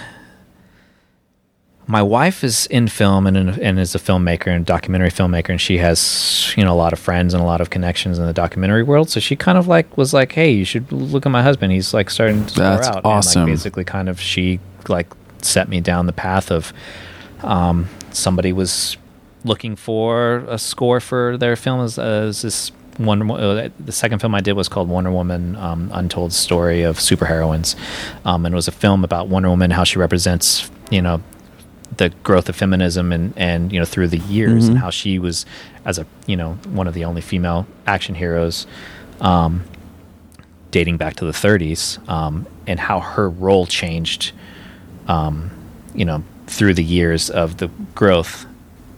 Speaker 3: my wife is in film and, in, and is a filmmaker and documentary filmmaker, and she has you know a lot of friends and a lot of connections in the documentary world. So she kind of like was like, "Hey, you should look at my husband. He's like starting to
Speaker 1: That's
Speaker 3: out."
Speaker 1: awesome.
Speaker 3: And like basically, kind of she like set me down the path of um, somebody was looking for a score for their film as, as this Wonder Wo- uh, the second film I did was called Wonder Woman um, Untold Story of Superheroines um, and it was a film about Wonder Woman how she represents you know the growth of feminism and and you know through the years and how she was as a you know one of the only female action heroes um, dating back to the 30s um, and how her role changed um, you know through the years of the growth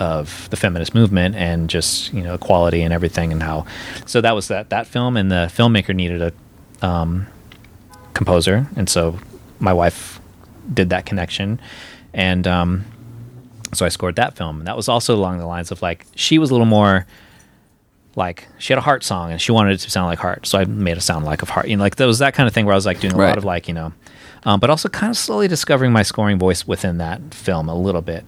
Speaker 3: of the feminist movement and just you know equality and everything and how so that was that that film. And the filmmaker needed a um, composer. And so my wife did that connection. And um, so I scored that film. And that was also along the lines of like she was a little more like she had a heart song and she wanted it to sound like heart. So I made it sound like of heart you know like there was that kind of thing where I was like doing a
Speaker 1: Right.
Speaker 3: lot of like you know um, but also kind of slowly discovering my scoring voice within that film a little bit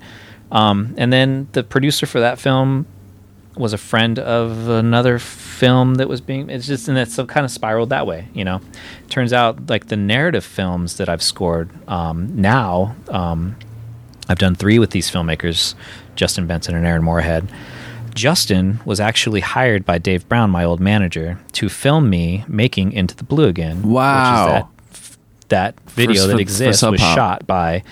Speaker 3: um, and then the producer for that film was a friend of another film that was being it's just and it's so kind of spiraled that way you know? Turns out like the narrative films that i've scored um, now um, i've done three with these filmmakers justin benson and aaron moorhead. Justin was actually hired by dave brown my old manager to film me making into the blue again
Speaker 1: Wow.
Speaker 3: which is that, that video
Speaker 1: for-
Speaker 3: that exists was shot by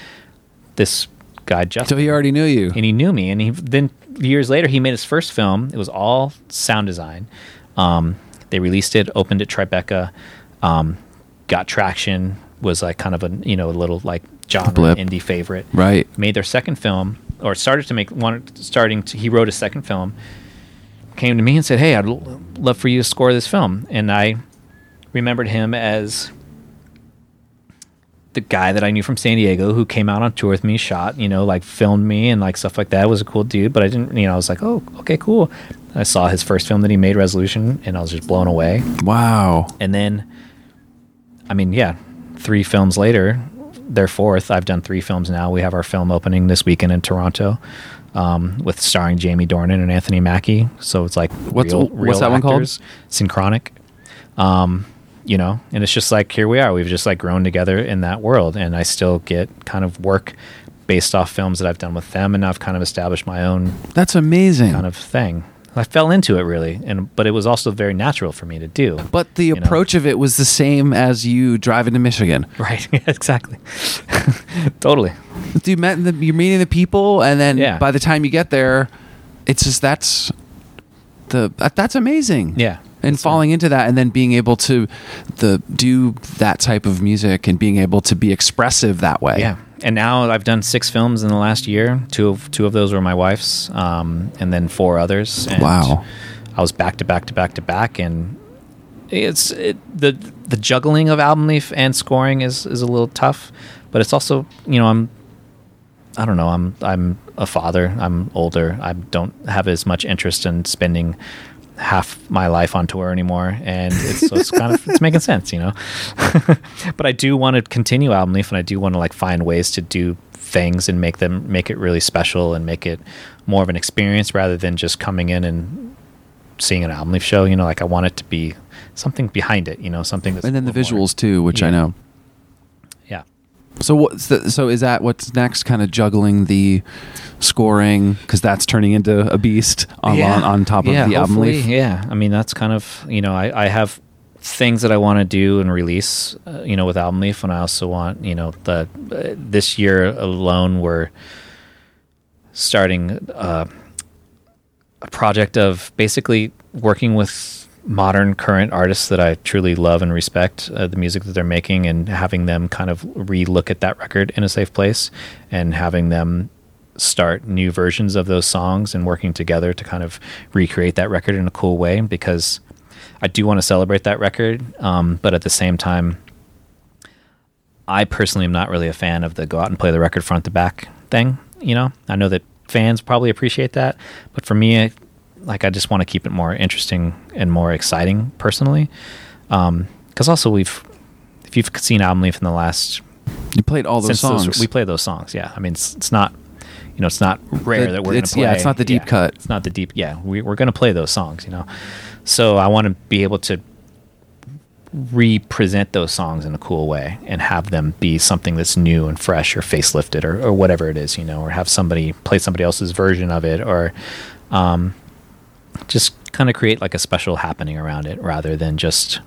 Speaker 3: this guy justin
Speaker 1: So he already knew you.
Speaker 3: and he knew me. And he then years later he made his first film. It was all sound design. Um, they released it, opened at Tribeca, um, got traction. Was like kind of a you know a little like genre
Speaker 1: Blip.
Speaker 3: indie favorite.
Speaker 1: Right.
Speaker 3: Made their second film or started to make one. Starting to he wrote a second film. Came to me and said, "Hey, I'd l- love for you to score this film." And I remembered him as the guy that I knew from San Diego who came out on tour with me, shot, you know, like filmed me and like stuff like that. Was a cool dude, but I didn't, you know, I was like, oh, okay, cool. I saw his first film that he made, Resolution, and I was just blown away.
Speaker 1: Wow.
Speaker 3: And then, I mean, yeah, three films later, their fourth. I've done three films now. We have our film opening this weekend in Toronto. Um, with starring Jamie Dornan and Anthony Mackie, so it's like
Speaker 1: What's-
Speaker 3: real,
Speaker 1: what's
Speaker 3: real
Speaker 1: that one called?
Speaker 3: Synchronic um, you know, and it's just like here we are. We've just like grown together in that world, and I still get kind of work based off films that I've done with them, and I've kind of established my own
Speaker 1: That's amazing.
Speaker 3: kind of thing. I fell into it really, and but it was also very natural for me to do.
Speaker 1: but the
Speaker 3: you know.
Speaker 1: approach of it was the same as you driving to Michigan.
Speaker 3: Right, [laughs] exactly, [laughs] totally.
Speaker 1: You met the, you're meeting the people, and then
Speaker 3: Yeah.
Speaker 1: by the time you get there, it's just that's the that's amazing.
Speaker 3: Yeah,
Speaker 1: and falling into that, and then being able to the do that type of music, and being able to be expressive that way.
Speaker 3: Yeah, and now I've done six films in the last year. Two of two of those were my wife's, um, and then four others. And
Speaker 1: Wow.
Speaker 3: I was back to back to back to back, and it's it, the the juggling of album leaf and scoring is is a little tough, but it's also you know I'm I don't know I'm I'm a father. I'm older. I don't have as much interest in spending half my life on tour anymore and it's, so it's kind of it's making [laughs] sense you know? [laughs] But i do want to continue album leaf and i do want to like find ways to do things and make them make it really special and make it more of an experience rather than just coming in and seeing an album leaf show you know? Like i want it to be something behind it you know? Something that's
Speaker 1: and then the
Speaker 3: little more-
Speaker 1: visuals too, which I know.
Speaker 3: Yeah
Speaker 1: So what's the, so is that what's next? Kind of juggling the scoring because that's turning into a beast on on, on top of
Speaker 3: yeah,
Speaker 1: the album leaf.
Speaker 3: Yeah, I mean that's kind of you know I, I have things that I want to do and release uh, you know with album leaf, and I also want you know the uh, this year alone we're starting uh, a project of basically working with modern current artists that I truly love and respect uh, the music that they're making and having them kind of re-look at that record in a safe place and having them start new versions of those songs and working together to kind of recreate that record in a cool way because I do want to celebrate that record um, but at the same time I personally am not really a fan of the go out and play the record front to back thing. You know, I know that fans probably appreciate that, but for me, like I just want to keep it more interesting and more exciting personally. Because also we've, if you've seen Album Leaf in the last
Speaker 1: You played all those
Speaker 3: since those-
Speaker 1: songs.
Speaker 3: we play those songs. Yeah, I mean it's, it's not, you know, it's not rare
Speaker 1: The-
Speaker 3: that we're going to play.
Speaker 1: yeah, it's not the deep
Speaker 3: yeah,
Speaker 1: cut.
Speaker 3: It's not the deep. Yeah, we, we're going to play those songs. You know, so I want to be able to represent those songs in a cool way and have them be something that's new and fresh or facelifted or, or whatever it is, you know, or have somebody play somebody else's version of it or um, just kind of create like a special happening around it rather than just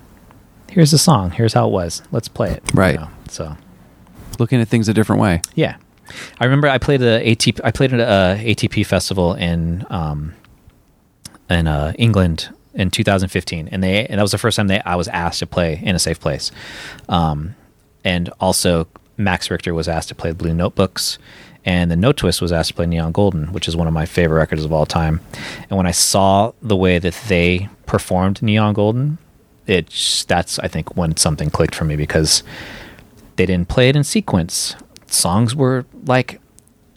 Speaker 3: here's the song, here's how it was, let's play it. you
Speaker 1: Right.
Speaker 3: know? So
Speaker 1: Looking at things a different way.
Speaker 3: yeah, I remember I played a ATP. I played at a ATP festival in um, in uh, England in 2015, and they and that was the first time they I was asked to play in a safe place, um, and also Max Richter was asked to play Blue Notebooks, and then Notwist was asked to play Neon Golden, which is one of my favorite records of all time. And when I saw the way that they performed Neon Golden, it that's I think when something clicked for me because they didn't play it in sequence. Songs were like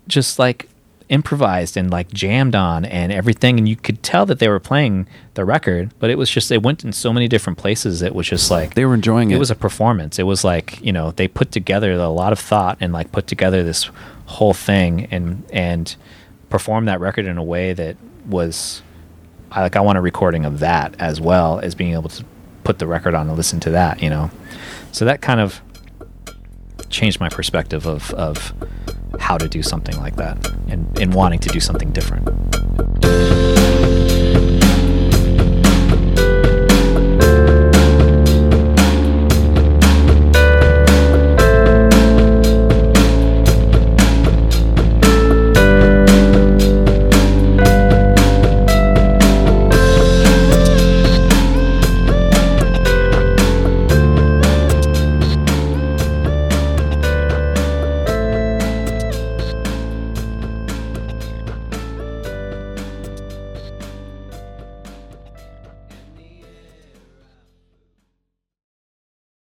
Speaker 3: just like improvised and like jammed on and everything and you could tell that they were playing the record but it was just they went in so many different places it was just like
Speaker 1: They were enjoying it.
Speaker 3: it was a performance it was like you know they put together a lot of thought and like put together this whole thing and and perform that record in a way that was I like I want a recording of that as well as being able to put the record on and listen to that you know so that kind of changed my perspective of of how to do something like that and, and wanting to do something different.